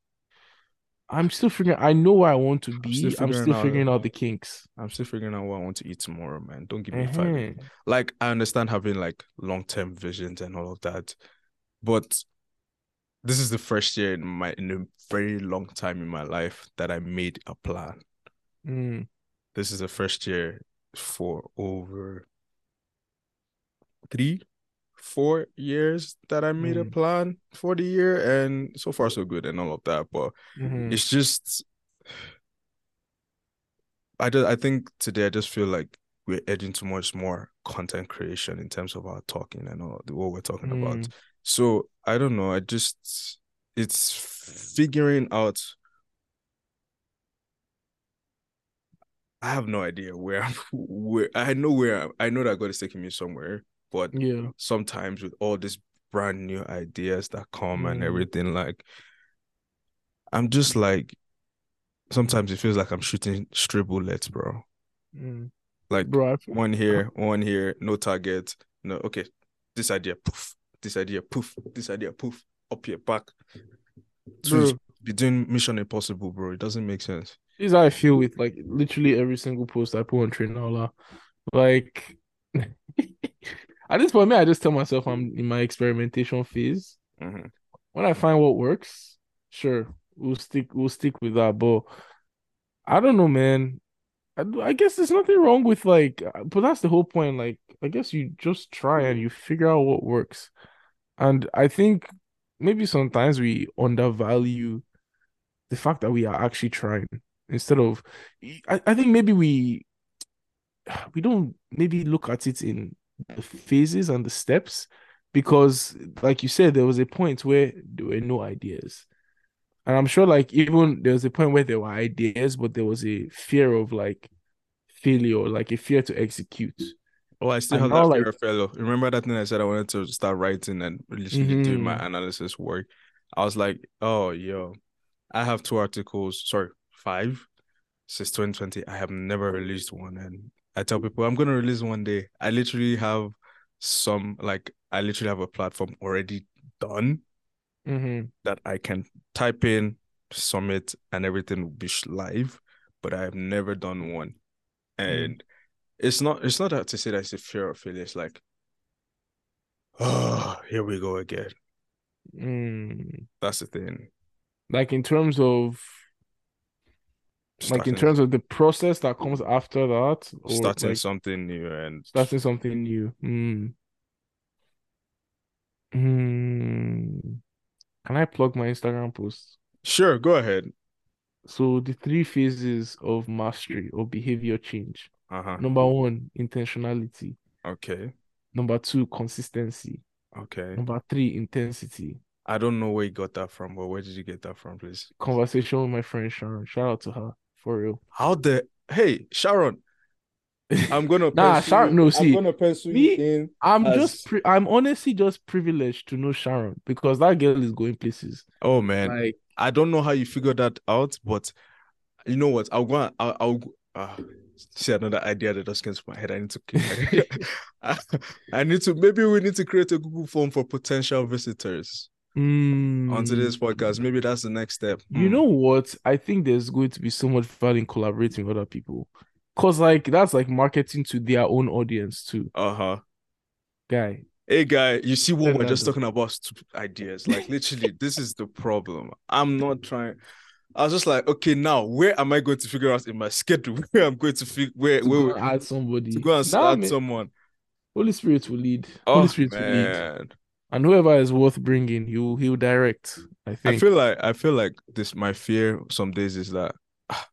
I'm still figuring I know where I want to I'm still be. I'm still out. figuring out the kinks. I'm still figuring out what I want to eat tomorrow, man. Don't give me five. Uh-huh. Like I understand having like long term visions and all of that, but this is the first year in my in a very long time in my life that I made a plan. Mm. This is the first year for over three, four years that I made a Mm. plan for the year, and so far so good and all of that. But Mhm. it's just I just I think today I just feel like we're edging towards more content creation in terms of our talking and all the, what we're talking about. Mm. So I don't know. I just it's figuring out. I have no idea where I'm. Where I know where I'm, I know that God is taking me somewhere, but Yeah. sometimes with all these brand new ideas that come and Mm. everything, like I'm just like sometimes it feels like I'm shooting stray bullets, bro. Mm. Like Bro, feel, one here, one here, no target. No, okay. This idea, poof. This idea, poof. This idea, poof. Up your back. Be doing Mission Impossible, bro. It doesn't make sense. is how I feel with like literally every single post I put on Trainer Ola. Like at this point, me, I just tell myself I'm in my experimentation phase. Mhm. When I find what works, sure, we'll stick we'll stick with that. But I don't know, man. I, I guess there's nothing wrong with like, uh, but that's the whole point. Like, I guess you just try and you figure out what works. And I think maybe sometimes we undervalue the fact that we are actually trying instead of, I, I think maybe we we don't maybe look at it in the phases and the steps because like you said there was a point where there were no ideas and i'm sure like even there was a point where there were ideas but there was a fear of like failure like a fear to execute Oh, I still And have that fear like- of failure. Remember that thing I said I wanted to start writing and literally doing my mm-hmm. analysis work. I was like, oh, yo, I have two articles, sorry, five since 2020. I have never released one. And I tell people I'm gonna release one day. I literally have some like I literally have a platform already done Mhm. that I can type in, submit, and everything will be live, but I have never done one. And it's not it's not that to say that it's a fear of failure. It's like, oh, here we go again. Mm. That's the thing. Like in terms of like in terms of the process that comes after that or starting like something new and starting something new mm. Mm. can i plug my instagram post sure, go ahead. so the three phases of mastery or behavior change Uh-huh. number one intentionality Okay. number two consistency Okay. number three intensity I don't know where you got that from, but where did you get that from, please? conversation with my friend sharon shout out to her for real How the hey Sharon, I'm gonna Nah, Sharon- no, I'm see, gonna pencil me- you in. I'm as- just pri- I'm honestly just privileged to know Sharon because that girl is going places. Oh man, Like I don't know how you figured that out, but you know what? I'll go. I'll. I'll uh, see another idea that just came to my head. I need to. I, I need to. Maybe we need to create a Google form for potential visitors onto this mm, podcast. Maybe that's the next step. You Hmm. know what? I think there's going to be so much fun in collaborating with other people. Cause like that's like marketing to their own audience too. Uh huh. Guy. Hey guy, you see what we're just talking about? Ideas. Like literally, this is the problem. I'm not trying. I was just like, okay, now where am I going to figure out in my schedule where I'm going to figure where To where add somebody. to go and Nah, start man, someone? Holy Spirit will lead. Oh Holy Spirit will lead. And whoever is worth bringing, he'll he'll direct. I think. I feel like I feel like this my fear some days is that ah,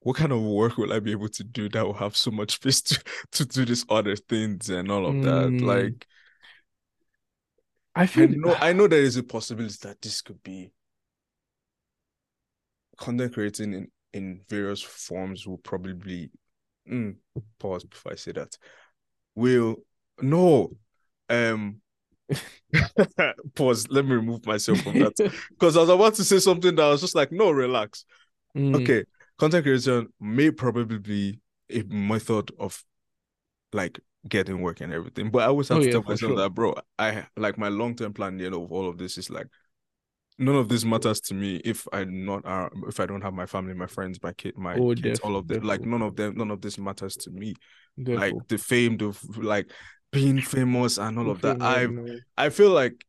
what kind of work will I be able to do that will have so much space to, to do these other things and all of that? Mm, Like I I feel know I know there is a possibility that this could be content creating in, in various forms will probably mm, pause before I say that. Will no um pause. Let me remove myself from that. Because I was about to say something that I was just like, no, relax. Mm, Okay, content creation may probably be a method of like getting work and everything, but I always have Oh, to yeah, tell myself sure. that, bro, I like my long term plan. you know, of all of this is like none of this matters to me if I not uh, if I don't have my family, my friends, my kid, my Oh, kids, all of them. Like none of them, none of this matters to me. Like the fame, the like being famous and all of that. I. I feel like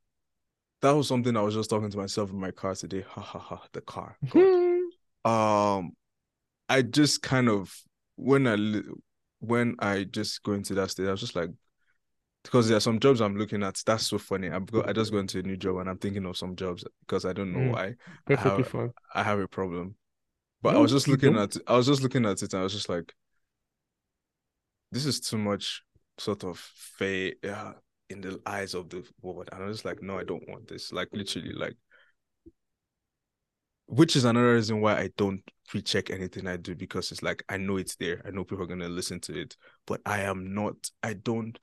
that was something I was just talking to myself in my car today. Ha ha ha. The car. Um i just kind of when i when i just go into that state i was just like because there are some jobs i'm looking at that's so funny i'm go, i just go into a new job and i'm thinking of some jobs because i don't know Mm. why Perfectly have- i have a problem but i was just looking at i was just looking at it and i was just like this is too much sort of fair uh, in the eyes of the world and i was like no i don't want this like literally like which is another reason why I don't pre-check anything I do because it's like I know it's there. I know people are gonna listen to it, but I am not. I don't.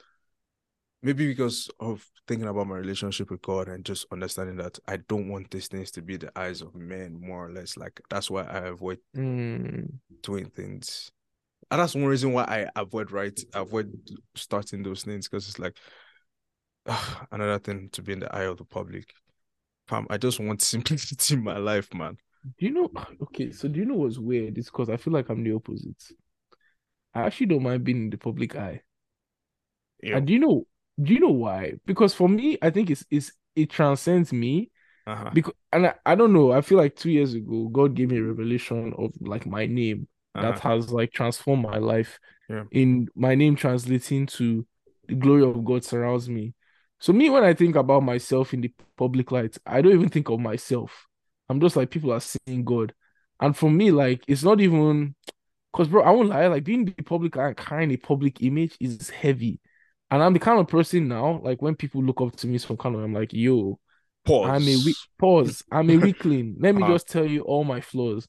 Maybe because of thinking about my relationship with God and just understanding that I don't want these things to be the eyes of men, more or less. Like that's why I avoid Mm, doing things. And that's one reason why I avoid right, avoid starting those things because it's like another thing to be in the eye of the public. Fam, I just want simplicity in my life, man. do you know? Okay, so do you know what's weird? It's because I feel like I'm the opposite. I actually don't mind being in the public eye. Yeah. And do you know? Do you know why? Because for me, I think it's it's it transcends me. Uh-huh. because and I, I don't know i feel like two years ago god gave me a revelation of like my name that Uh-huh. has like transformed my life Yeah. in my name translating to the glory of god surrounds me so me when i think about myself in the public light i don't even think of myself i'm just like people are seeing god and for me like it's not even because bro i won't lie like being the public eye kind of public image is heavy and i'm the kind of person now like when people look up to me some kind of i'm like yo Pause. I'm a weak pause. I'm a weakling. Let me Uh-huh. just tell you all my flaws.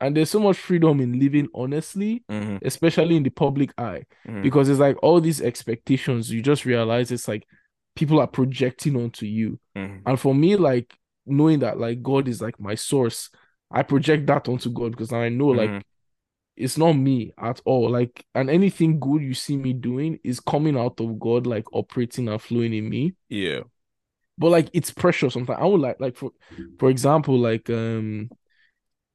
And there's so much freedom in living honestly, Mhm, especially in the public eye, mhm. because it's like all these expectations. You just realize it's like people are projecting onto you. Mhm. And for me, like knowing that like God is like my source, I project that onto God because I know like Mhm. it's not me at all. Like, and anything good you see me doing is coming out of God, like operating and flowing in me Yeah. but like it's pressure sometimes. I would like like for for example, like um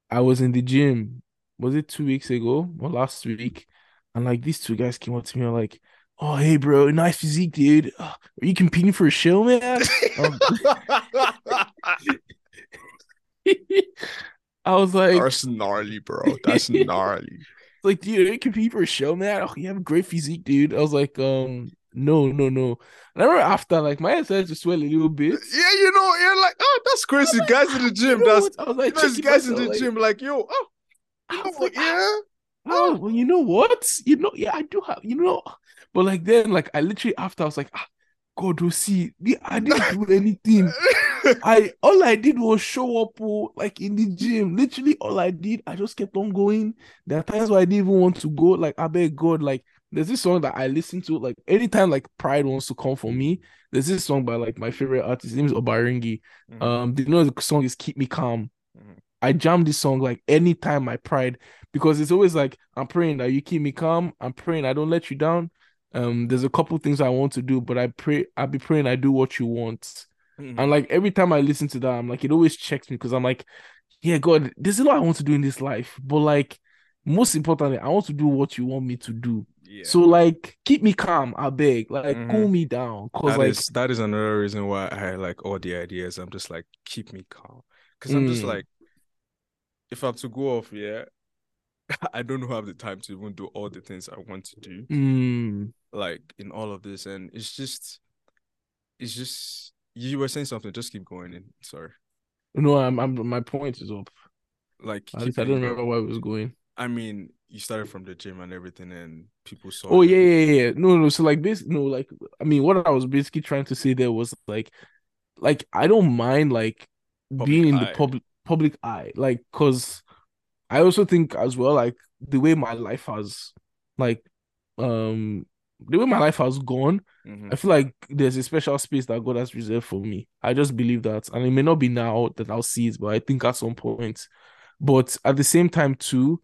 I was in the gym, was it two weeks ago or last week? And like these two guys came up to me and like, Oh hey bro, nice physique, dude. Uh, are you competing for a show, man? Um, I was like, That's gnarly, bro. That's gnarly. like, dude, are you competing for a show, man? Oh, you have a great physique, dude. I was like, um, no, no, no. And I remember after, like, my head started to swell a little bit. Yeah, you know, you're like, oh, that's crazy. Guys in the gym, You know that's? I was like, those checking guys in the like- gym, like, yo, oh, you know like, Yeah. Oh, well, you know what? You know, yeah, I do have, you know, but like then, like I literally after I was like, ah, God will see. I didn't do anything. I all I did was show up, oh, like in the gym. Literally, all I did, I just kept on going. There are times where I didn't even want to go. Like I beg God, like there's this song that I listen to. Like anytime, like pride wants to come for me. There's this song by like my favorite artist. His name is Obaringi. Mhm. Um, you know the song is "Keep Me Calm." Mhm. I jam this song like anytime my pride because it's always like I'm praying that you keep me calm. I'm praying I don't let you down. Um, there's a couple things I want to do, but I pray I'll be praying I do what you want. Mhm. And like every time I listen to that, I'm like it always checks me because I'm like, yeah, God, there's a lot I want to do in this life, but like most importantly, I want to do what you want me to do. Yeah. So like keep me calm, I beg, like Mhm. cool me down, cause That like is- that is another reason why I like all the ideas. I'm just like, keep me calm. Because I'm just Mm. like, if I'm to go off, yeah, I don't have the time to even do all the things I want to do. mm, like in all of this and it's just it's just you were saying something just keep going in sorry no, I'm, I'm my point is up. like least I don't remember where it was going. I mean you started from the gym and everything and people saw Oh yeah, yeah, yeah. No, no. So like this, no, like I mean, what I was basically trying to say there was like, like I don't mind like Public being in eye. the public public eye, like because I also think as well like the way my life has, like, um, the way my life has gone. Mhm. I feel like there's a special space that God has reserved for me. I just believe that, and it may not be now that I'll see it, but I think at some point. But at the same time, too,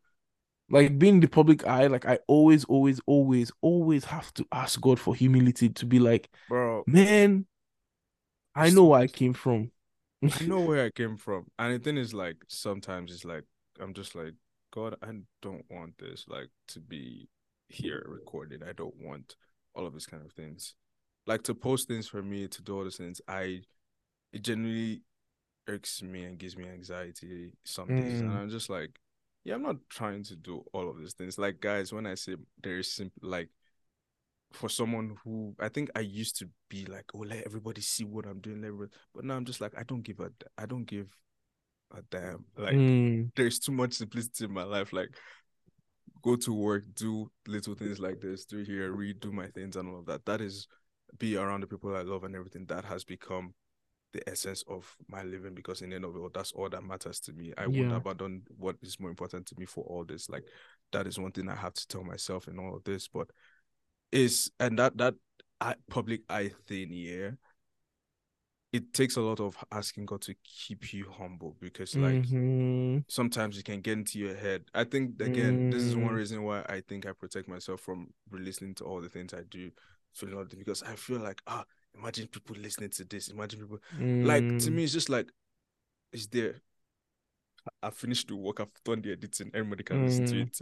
like being the public eye, like I always, always, always, always have to ask God for humility to be like, bro. Man, I know where I came from. i know where i came from. And the thing is like sometimes it's like i'm just like god i don't want this like to be here recorded. I don't want all of these kind of things. Like to post things for me to do all these things i it genuinely irks me and gives me anxiety some days. And Mm. i'm just like yeah i'm not trying to do all of these things like guys when i say there is simple like for someone who I think I used to be like, oh, let everybody see what I'm doing, let everybody... but now I'm just like, I don't give a, I don't give a damn. Like, Mm, there's too much simplicity in my life. Like, go to work, do little things like this, do here, redo my things, and all of that. That is be around the people I love and everything. That has become the essence of my living because in the end of it, all, that's all that matters to me. I won't Yeah. abandon what is more important to me for all this. Like, that is one thing I have to tell myself in all of this. But is and that that public eye thing, yeah. It takes a lot of asking God to keep you humble because, like, mhm, sometimes you can get into your head. I think again, this is one Mm. reason why I think I protect myself from listening to all the things I do, feeling all because I feel like ah, imagine people listening to this. Imagine people like to mm, me, it's just like it's there. I- finished the work. I've done the editing. Everybody can listen to Mm. it.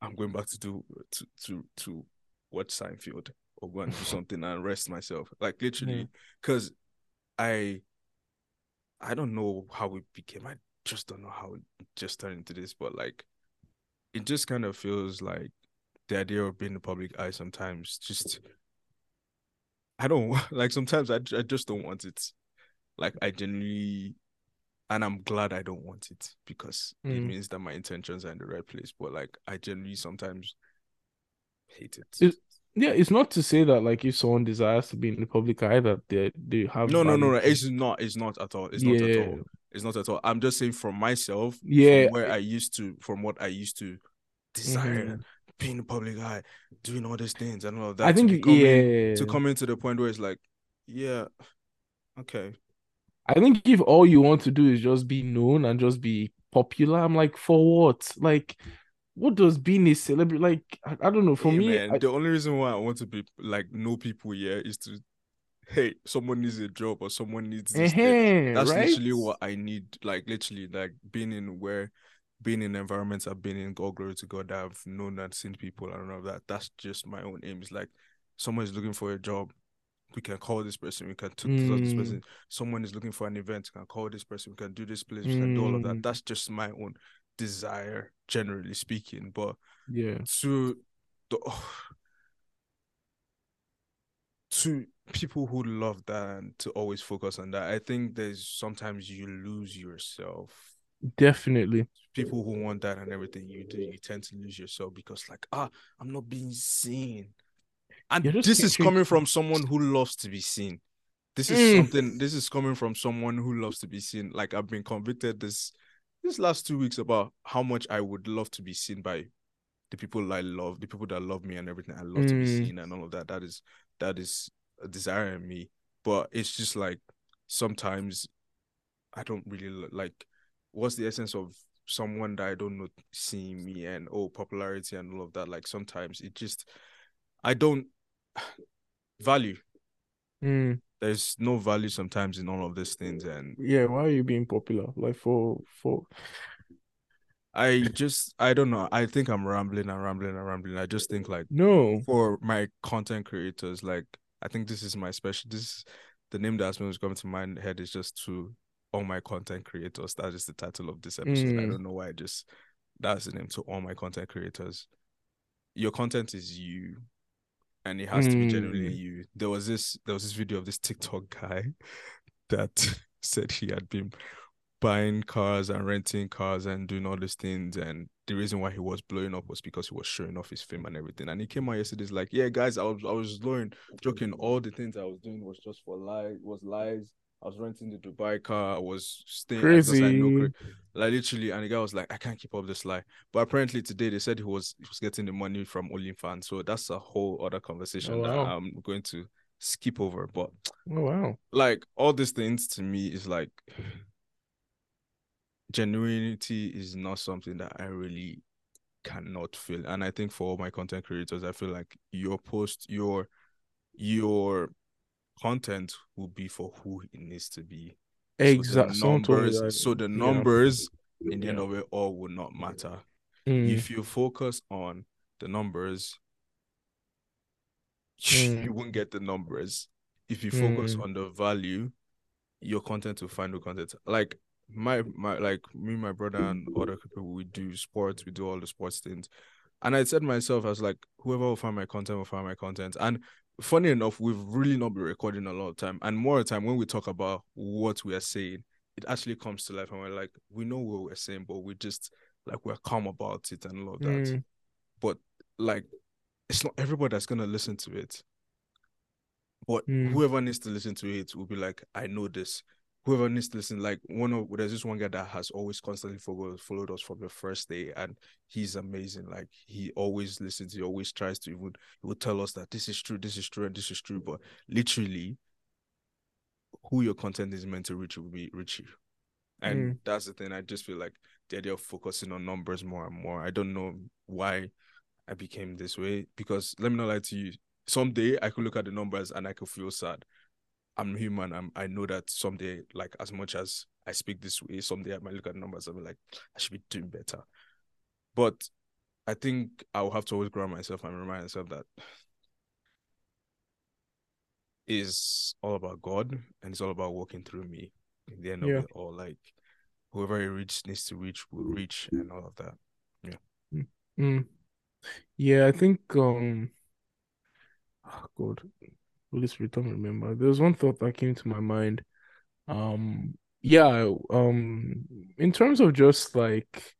I'm going back to do to to to watch Seinfeld or go and do something and rest myself. Like literally, because I I don't know how it became. I just don't know how it just turned into this, but like it just kind of feels like the idea of being the public eye sometimes just I don't like sometimes I, I just don't want it. Like I genuinely and I'm glad I don't want it because mm. it means that my intentions are in the right place. But like I generally sometimes hate it. It's, yeah, it's not to say that like if someone desires to be in the public eye that they they have no no no no it's not it's not at all it's yeah. not at all it's not at all. I'm just saying from myself yeah from where I used to from what I used to desire mm-hmm. Being in the public eye doing all these things and all of that. I think to yeah in, to come into the point where it's like yeah okay I think if all you want to do is just be known and just be popular, I'm like, for what? Like, what does being a celebrity like? I, I don't know. For hey, me, man, I, the only reason why I want to be like know people here is to, hey, someone needs a job or someone needs this. Uh-huh, That's right? literally what I need. Like literally, like being in where, being in environments I've been in. God glory to God, I've known and seen people. I don't know that. That's just my own aim. It's like someone is looking for a job we can call this person, we can talk mm. this person. Someone is looking for an event, we can call this person, we can do this place, we can do all of that. Mm. That's just my own desire, generally speaking. But yeah, to the oh, to people who love that and to always focus on that, I think there's sometimes you lose yourself. Definitely. People who want that and everything you do, you tend to lose yourself because like, ah, I'm not being seen and this is coming from someone who loves to be seen. This is mm. something. This is coming from someone who loves to be seen. Like I've been convicted this this last two weeks about how much I would love to be seen by the people I love, the people that love me and everything. I love mm. to be hmm. seen and all of that. That is that is a desire in me. But it's just like sometimes I don't really like. What's the essence of someone that I don't know seeing me and oh popularity and all of that? Like sometimes it just I don't value. Mm. There's no value sometimes in all of these things, and yeah, why are you being popular? Like for for. I just I don't know. I think I'm rambling and rambling and rambling. I just think like no for my content creators, like I think this is my special. This the name that's been coming to my head is just to all my content creators. That is just the title of this episode. Mm. I don't know why. I just that's the name to all my content creators. Your content is you and it has mm. to be genuinely hmm. you. There was this there was this video of this TikTok guy that said he had been buying cars and renting cars and doing all these things and the reason why he was blowing up was because he was showing off his fame and everything and he came out yesterday like yeah guys i was i was blowing joking all the things i was doing was just for lies was lies I was renting the Dubai car. I was staying crazy. I know, like literally, and the guy was like, "I can't keep up this lie." But apparently today they said he was he was getting the money from OnlyFans, so that's a whole other conversation oh, wow. that I'm going to skip over. But oh wow, like all these things to me is like genuinity is not something that I really cannot feel, and I think for all my content creators, I feel like your post, your your content will be for who it needs to be. Exactly. So the numbers, so the numbers yeah. in the end of it all will not matter. Mm. If you focus on the numbers, mm. you won't get the numbers. If you focus mm. on the value, your content will find the content. Like my my like me, my brother, and other people, we do sports, we do all the sports things. And I said myself, I was like, whoever will find my content will find my content. And funny enough, we've really not been recording a lot of time. And more of the time when we talk about what we are saying, it actually comes to life and we're like, we know what we're saying, but we just like we're calm about it and all of that. Mm. But like it's not everybody that's gonna listen to it. But mm. whoever needs to listen to it will be like, I know this whoever needs to listen, like one of there's this one guy that has always constantly followed followed us from the first day, and he's amazing. Like he always listens, he always tries to even he would tell us that this is true, this is true, and this is true. But literally, who your content is meant to reach will be reach you. And mm. that's the thing. I just feel like the idea of focusing on numbers more and more. I don't know why I became this way because let me not lie to you. Someday I could look at the numbers and I could feel sad I'm human. I'm I know that someday, like as much as I speak this way, someday I might look at numbers and be like, I should be doing better. But I think I will have to always ground myself and remind myself that is all about God and it's all about working through me. in the end of Yeah. it all. Like whoever it reach needs to reach will reach and all of that. Mm. Yeah, I think um oh God, Holy Spirit, don't remember. There's one thought that came to my mind. Um yeah, um in terms of just like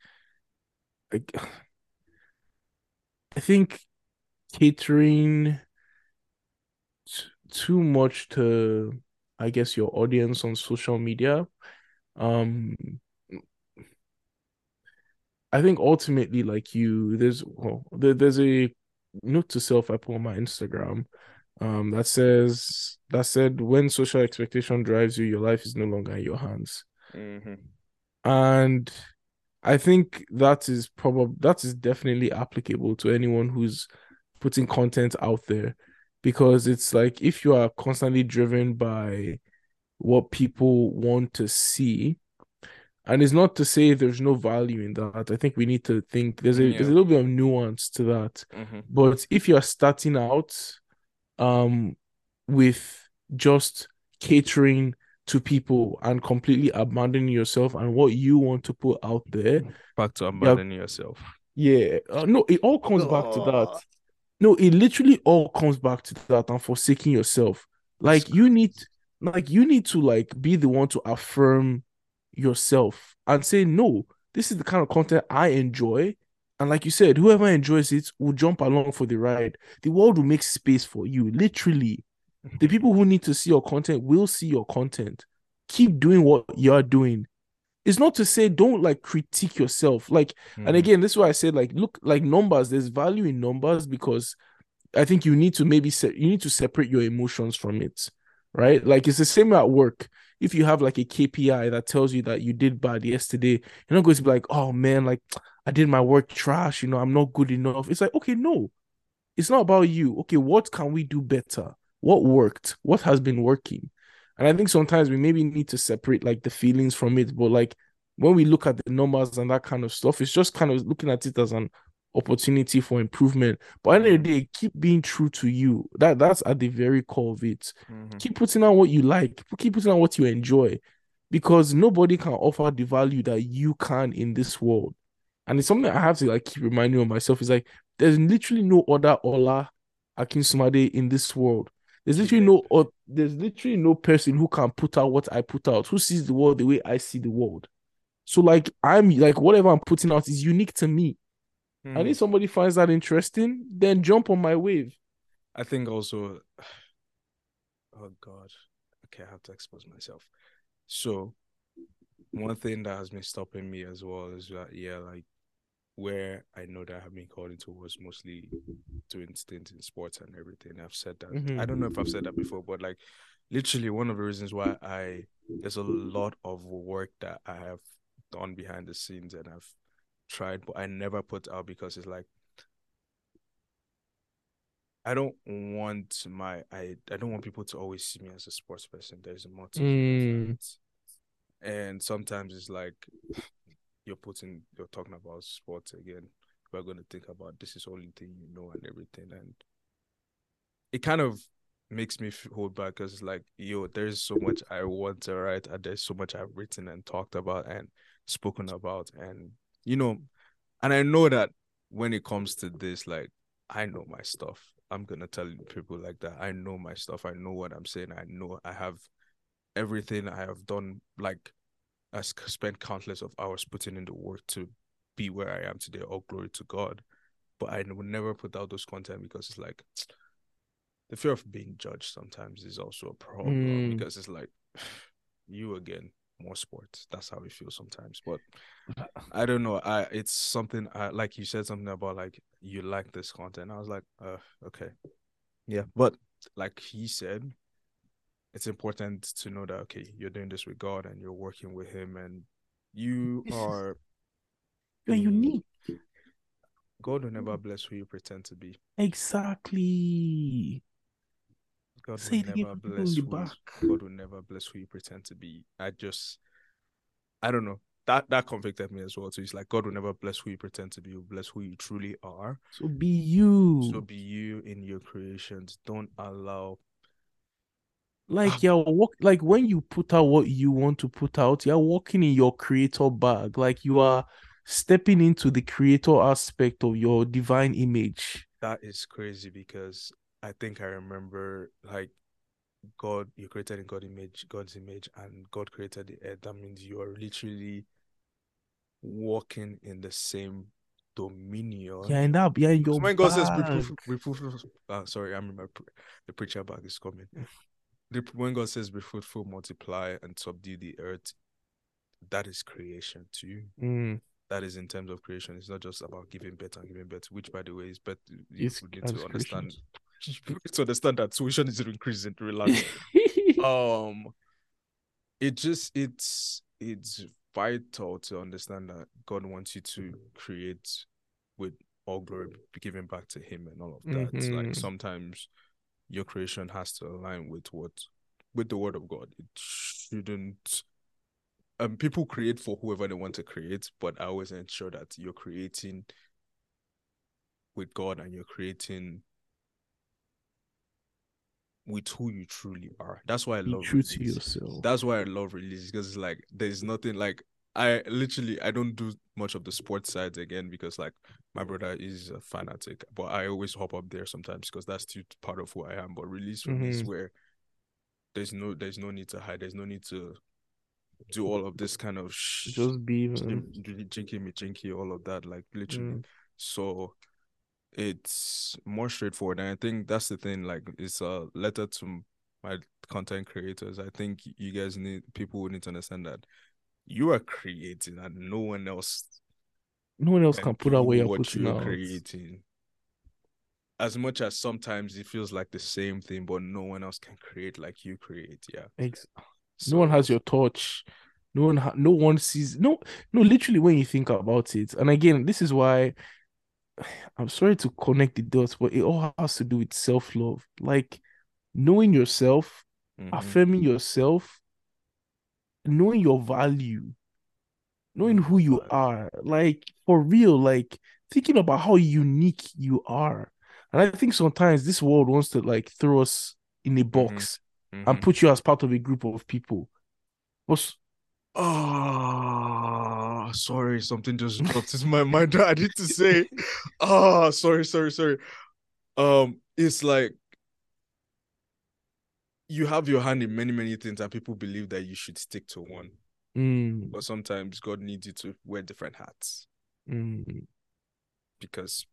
like I think catering t- too much to I guess your audience on social media. Um I think ultimately, like you, there's well, there, there's a note to self I put on my Instagram, um, that says that said when social expectation drives you, your life is no longer in your hands. Mm-hmm. And I think that is probably that is definitely applicable to anyone who's putting content out there because it's like if you are constantly driven by what people want to see, and it's not to say there's no value in that. I think we need to think there's a there's a little bit of nuance to that. Mm-hmm. But if you're starting out um with just catering to people and completely abandoning yourself and what you want to put out there, Back to abandoning yourself. yeah, uh, no, it all comes back to that. No, it literally all comes back to that and forsaking yourself. Like you need like you need to like be the one to affirm yourself and say, no, this is the kind of content I enjoy. And like you said, whoever enjoys it will jump along for the ride. The world will make space for you. Literally. The people who need to see your content will see your content. Keep doing what you're doing. It's not to say don't like critique yourself. Like and Mhm. again, this is why I said like look like numbers. There's value in numbers because I think you need to maybe se- you need to separate your emotions from it, right? Like it's the same at work. If you have like a KPI that tells you that you did bad yesterday, you're not going to be like, oh man, like I did my work trash. You know, I'm not good enough. It's like okay, no, it's not about you. Okay, what can we do better? What worked? What has been working? And I think sometimes we maybe need to separate like the feelings from it. But like when we look at the numbers and that kind of stuff, it's just kind of looking at it as an opportunity for improvement. But at the end of the day, keep being true to you. That that's at the very core of it. Mhm. Keep putting out what you like. Keep putting out what you enjoy, because nobody can offer the value that you can in this world. And it's something I have to like keep reminding of myself. Is like there's literally no other Ola Akinsumade in this world. There's literally no o- there's literally no person who can put out what I put out, who sees the world the way I see the world. So like I'm like whatever I'm putting out is unique to me. And Mhm. if somebody finds that interesting, then jump on my wave. I think also, oh God, okay, I have to expose myself. So, one thing that has been stopping me as well is that, yeah, like where I know that I have been called into was mostly doing stints in sports and everything. I've said that. Mhm. I don't know if I've said that before, but like literally one of the reasons why I there's a lot of work that I have done behind the scenes and I've tried, but I never put out because it's like I don't want my I I don't want people to always see me as a sports person. There's more me than Mm. And sometimes it's like you're putting you're talking about sports again. We're gonna think about this is only thing you know and everything. And it kind of makes me hold back because like, yo, there's so much I want to write and there's so much I've written and talked about and spoken about. And you know, and I know that when it comes to this, like I know my stuff. I'm gonna tell people like that. I know my stuff. I know what I'm saying. I know I have everything I have done. Like I spent countless of hours putting in the work to be where I am today. All glory to God. But I would never put out those content because it's like the fear of being judged sometimes is also a problem Mm. because it's like you again more sports. That's how it feels sometimes. But I don't know. I it's something I like you said something about like you like this content. I was like, uh, okay. Yeah. But like he said, it's important to know that okay, you're doing this with God and you're working with him and you This are You're unique. God will never mm. bless who you pretend to be. Exactly. God Say will never bless who you- back. God will never bless who you pretend to be. I just I don't know. That that convicted me as well. So it's like God will never bless who you pretend to be, He'll bless who you truly are. So be you. So be you in your creations. Don't allow like you're walk like when you put out what you want to put out, you're walking in your creator bag. Like you are stepping into the creator aspect of your divine image. That is crazy because I think I remember like God, you created in God image, God's image, and God created the earth. That means you are literally walking in the same dominion. Yeah, and that yeah, your when God says bag. reproof, reproof, uh, sorry, I remember the preacher bag is coming. When God says be fruitful, multiply, and subdue the earth, that is creation too. Mm, That is in terms of creation. It's not just about giving birth and giving birth, which by the way is better. You It's- need to understand. You to understand that tuition is increasing. Relax. um, it just it's it's vital to understand that God wants you to create with all glory be given back to Him and all of that. Like Mhm. sometimes your creation has to align with what with the Word of God. It shouldn't. Um, people create for whoever they want to create, but I always ensure that you're creating with God and you're creating with who you truly are. That's why I Be love true to yourself. That's why I love release because it's like there's nothing like I literally I don't do much of the sports sides again because like my brother is a fanatic, but I always hop up there sometimes because that's still part of who I am. But release for me is where there's no there's no need to hide, there's no need to do all of this kind of sh- Just be man. jim- jim- jinky me jinky, all of that, like literally. Mm. So it's more straightforward. And I think that's the thing, like it's a letter to my content creators. I think you guys need people need to understand that you are creating and no one else No one else can can put away what you're what you're out. creating. As much as sometimes it feels like the same thing, but no one else can create like you create. Yeah. Ex- no one has your touch. No one, ha- no one sees. No, no. Literally, when you think about it, and again, this is why I'm sorry to connect the dots, but it all has to do with self love. Like knowing yourself, Mhm. affirming yourself, knowing your value, knowing who you are. Like for real, like thinking about how unique you are. And I think sometimes this world wants to like throw us in a box and Mhm. put you as part of a group of people. But s- Oh, sorry, something just dropped in my mind I need to say. Oh, sorry, sorry, sorry. Um, it's like you have your hand in many, many things, and people believe that you should stick to one. Mm, But sometimes God needs you to wear different hats mm, because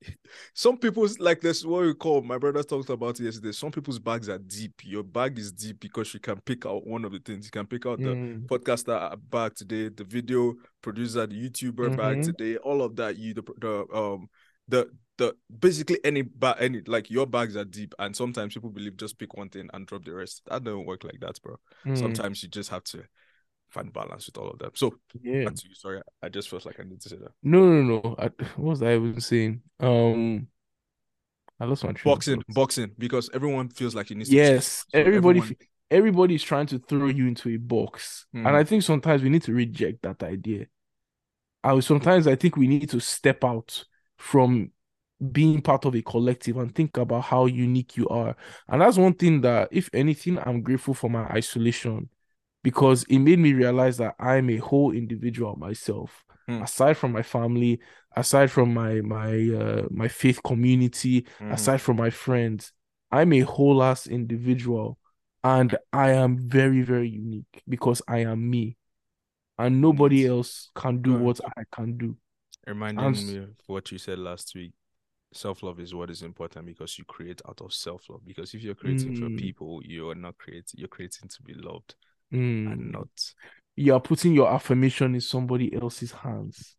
some people's like this what we call my brother talked about it yesterday. Some people's bags are deep. Your bag is deep because you can pick out one of the things. You can pick out the mm, podcaster bag today, the video producer, the YouTuber bag Mhm. today, all of that. You the the um the the basically any bag any like your bags are deep, and sometimes people believe just pick one thing and drop the rest. That don't work like that, bro. mm. Sometimes you just have to find balance with all of them. So yeah. you. Sorry, I just felt like I need to say that. No, no, no. I, what was I even saying? Um, I lost my Boxing, boxing, because everyone feels like needs to Yes, So everybody, everyone- f- everybody's trying to throw you into a box, and Mhm. I think sometimes we need to reject that idea. I sometimes I think we need to step out from being part of a collective and think about how unique you are. And that's one thing that, if anything, I'm grateful for my isolation because it made me realize that I'm a whole individual myself. Hmm. Aside from my family, aside from my my uh, my faith community, Mhm. aside from my friends, I'm a whole ass individual, and I am very very unique because I am me, and nobody else can do what I can do. reminding And me of what you said last week. Self love is what is important because you create out of self love. Because if you're creating for Mm. people, you're not creating. You're creating to be loved Mm. and not. You are putting your affirmation in somebody else's hands.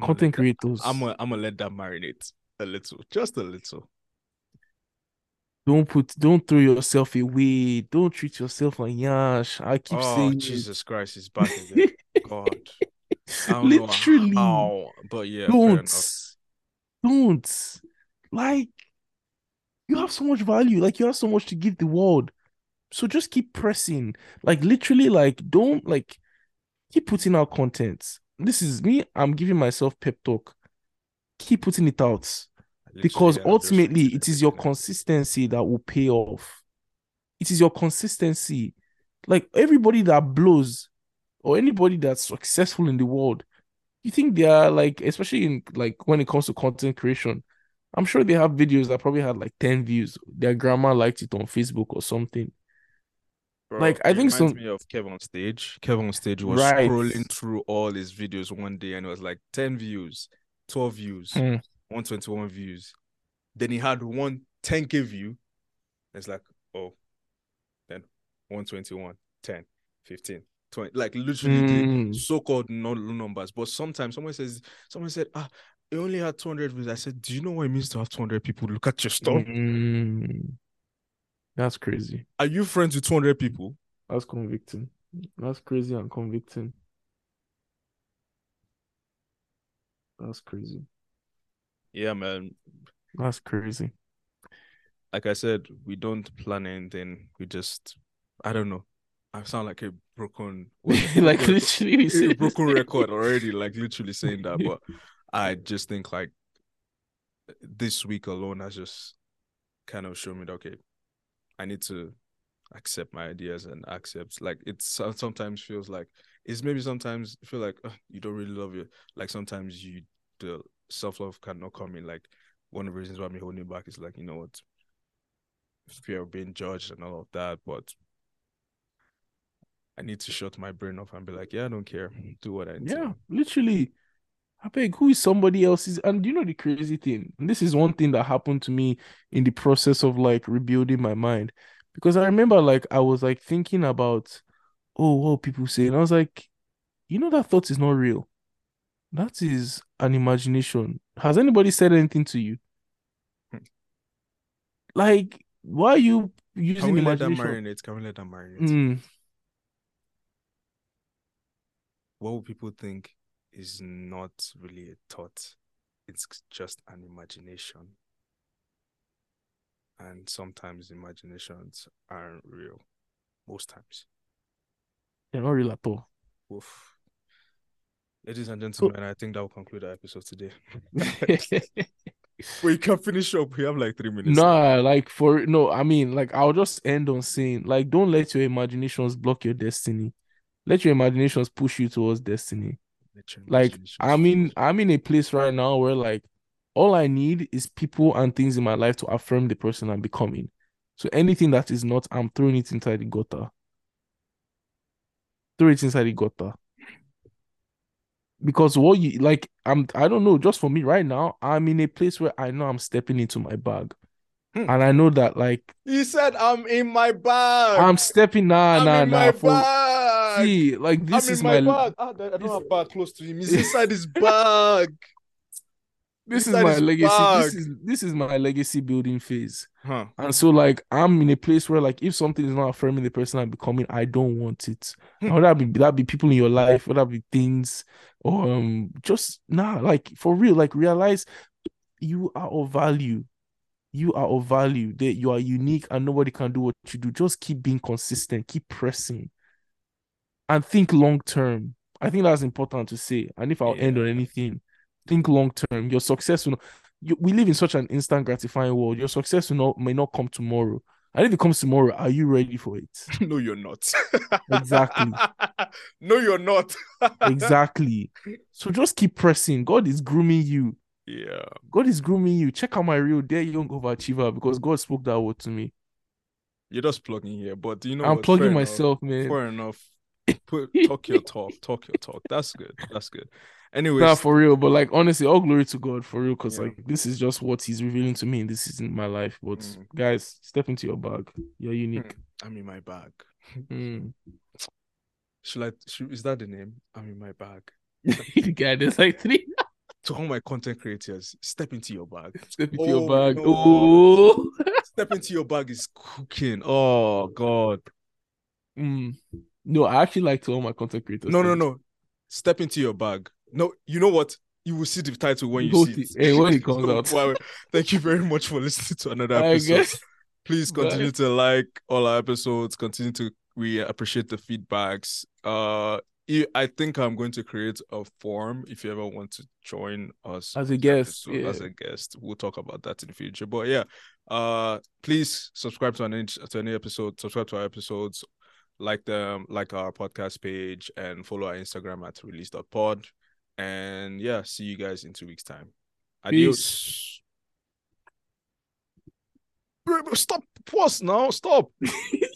I'm Content that- creators, I'm gonna, I'm gonna let that marinate a little, just a little. don't put, don't throw yourself away. Don't treat yourself like yash. I keep Oh saying. Jesus Christ, is back again. God, Literally, how, but yeah, don't, don't. Like, you have so much value. Like, you have so much to give the world. So just keep pressing. Like, literally, like, don't like keep putting out content. This is me. I'm giving myself pep talk. Keep putting it out. because Literally, ultimately it is your consistency that will pay off. It is your consistency. Like everybody that blows or anybody that's successful in the world, you think they are like, especially in like when it comes to content creation, I'm sure they have videos that probably had like 10 views. Their grandma liked it on Facebook or something. Bro, Like, I think some- me of Kevin on stage. Kevin on stage was Right. scrolling through all his videos one day and it was like 10 views, 12 views, Hmm. 121 views. Then he had one 10k view. It's like, oh, then 121, 10, 15, 20. Like literally the Mm. so-called no numbers. But sometimes someone says, someone said, ah, it only had 200 views. I said, do you know what it means to have 200 people look at your stuff? Mm. That's crazy. Are you friends with 200 people? That's convicting. That's crazy and convicting. That's crazy. Yeah, man. That's crazy. like I said, we don't plan anything. We just, I don't know. I sound like a broken, like literally, we a said broken record already. Like literally saying that, but I just think like this week alone has just kind of shown me that okay, I need to accept my ideas and accept like it sometimes feels like it's maybe sometimes feel like "Ugh, you don't really love you. Like sometimes you the self love cannot come in. Like one of the reasons why I'm holding back is like you know what fear of being judged and all of that, but I need to shut my brain off and be like, yeah, I don't care. Do what I need Yeah, literally. I beg, who is somebody else's? And you know the crazy thing, and this is one thing that happened to me in the process of like rebuilding my mind. Because I remember like I was like thinking about, oh, what people say, and I was like, you know, that thought is not real. That is an imagination. Has anybody said anything to you? Hmm. Like, why are you Can using we let that imagination? marinate? Can we let that marinate? Mm, What people think is not really a thought? It's just an imagination. And sometimes imaginations aren't real. Most times. they're not real at all. Oof. Ladies and oh. gentlemen, I think that will conclude our episode today. we can finish up. We have like three minutes. Nah, like for no, I mean, like I'll just end on saying, like, don't let your imaginations block your destiny. Let your imaginations push you towards destiny. Like I'm in. I'm in a place right now where like all I need is people and things in my life to affirm the person I'm becoming. So anything that is not, I'm throwing it inside the gutter. Throw it inside the gutter. Because what you like, I'm I don't know, just for me right now, I'm in a place where I know I'm stepping into my bag. Hmm. And I know that like you said, I'm in my bag. I'm stepping nah I'm nah in nah my bag. see like this I'm is my, my bag. Ah, I don't this- have bag close to him. He's inside his bag. this is my legacy bag. this is this is my legacy building phase Huh. and so like I'm in a place where like if something is not affirming the person I'm becoming I don't want it Hmm. whether that be that be people in your life whether that be things or um just nah like for real like realize you are of value you are of value that you are unique and nobody can do what you do just keep being consistent keep pressing and think long term i think that's important to say and if i'll end on anything think long term your success will not, you, we live in such an instant gratifying world your success will not may not come tomorrow and if it comes tomorrow are you ready for it No, you're not. Exactly. no, you're not. exactly so just keep pressing god is grooming you Yeah. god is grooming you check out my reel dear young overachiever because god spoke that word to me You're just plugging here, but you know i'm what? plugging Fair enough. myself man Fair enough. Put talk your talk. Talk your talk. That's good. That's good. Anyway, Nah, for real, but like honestly, all glory to God for real, because Yeah. like this is just what He's revealing to me, and this isn't my life. But Mm. guys, step into your bag. You're unique. I'm in my bag. Mm. Should I? Should, is that the name? I'm in my bag. the guy, there's like three. To all my content creators, step into your bag. Step into Oh, your bag. no. Oh, Step into your bag is cooking. Oh God. Mm. No, I actually like to all my content creators. No, no, things. no. Step into your bag. No, you know what? You will see the title when you Go see it. eh, when it comes So, out. wow, thank you very much for listening to another episode. Please Bye. continue to like all our episodes. Continue to we appreciate the feedbacks. Uh I think I'm going to create a form if you ever want to join us As a guest, episode, as a guest. We'll talk about that in the future. But yeah, uh, please subscribe to any to any episode. Subscribe to our episodes, like them, um, like our podcast page, and follow our Instagram at release.pod. And yeah, see you guys in two weeks' time. Adios. Peace. Stop. Pause now. Stop.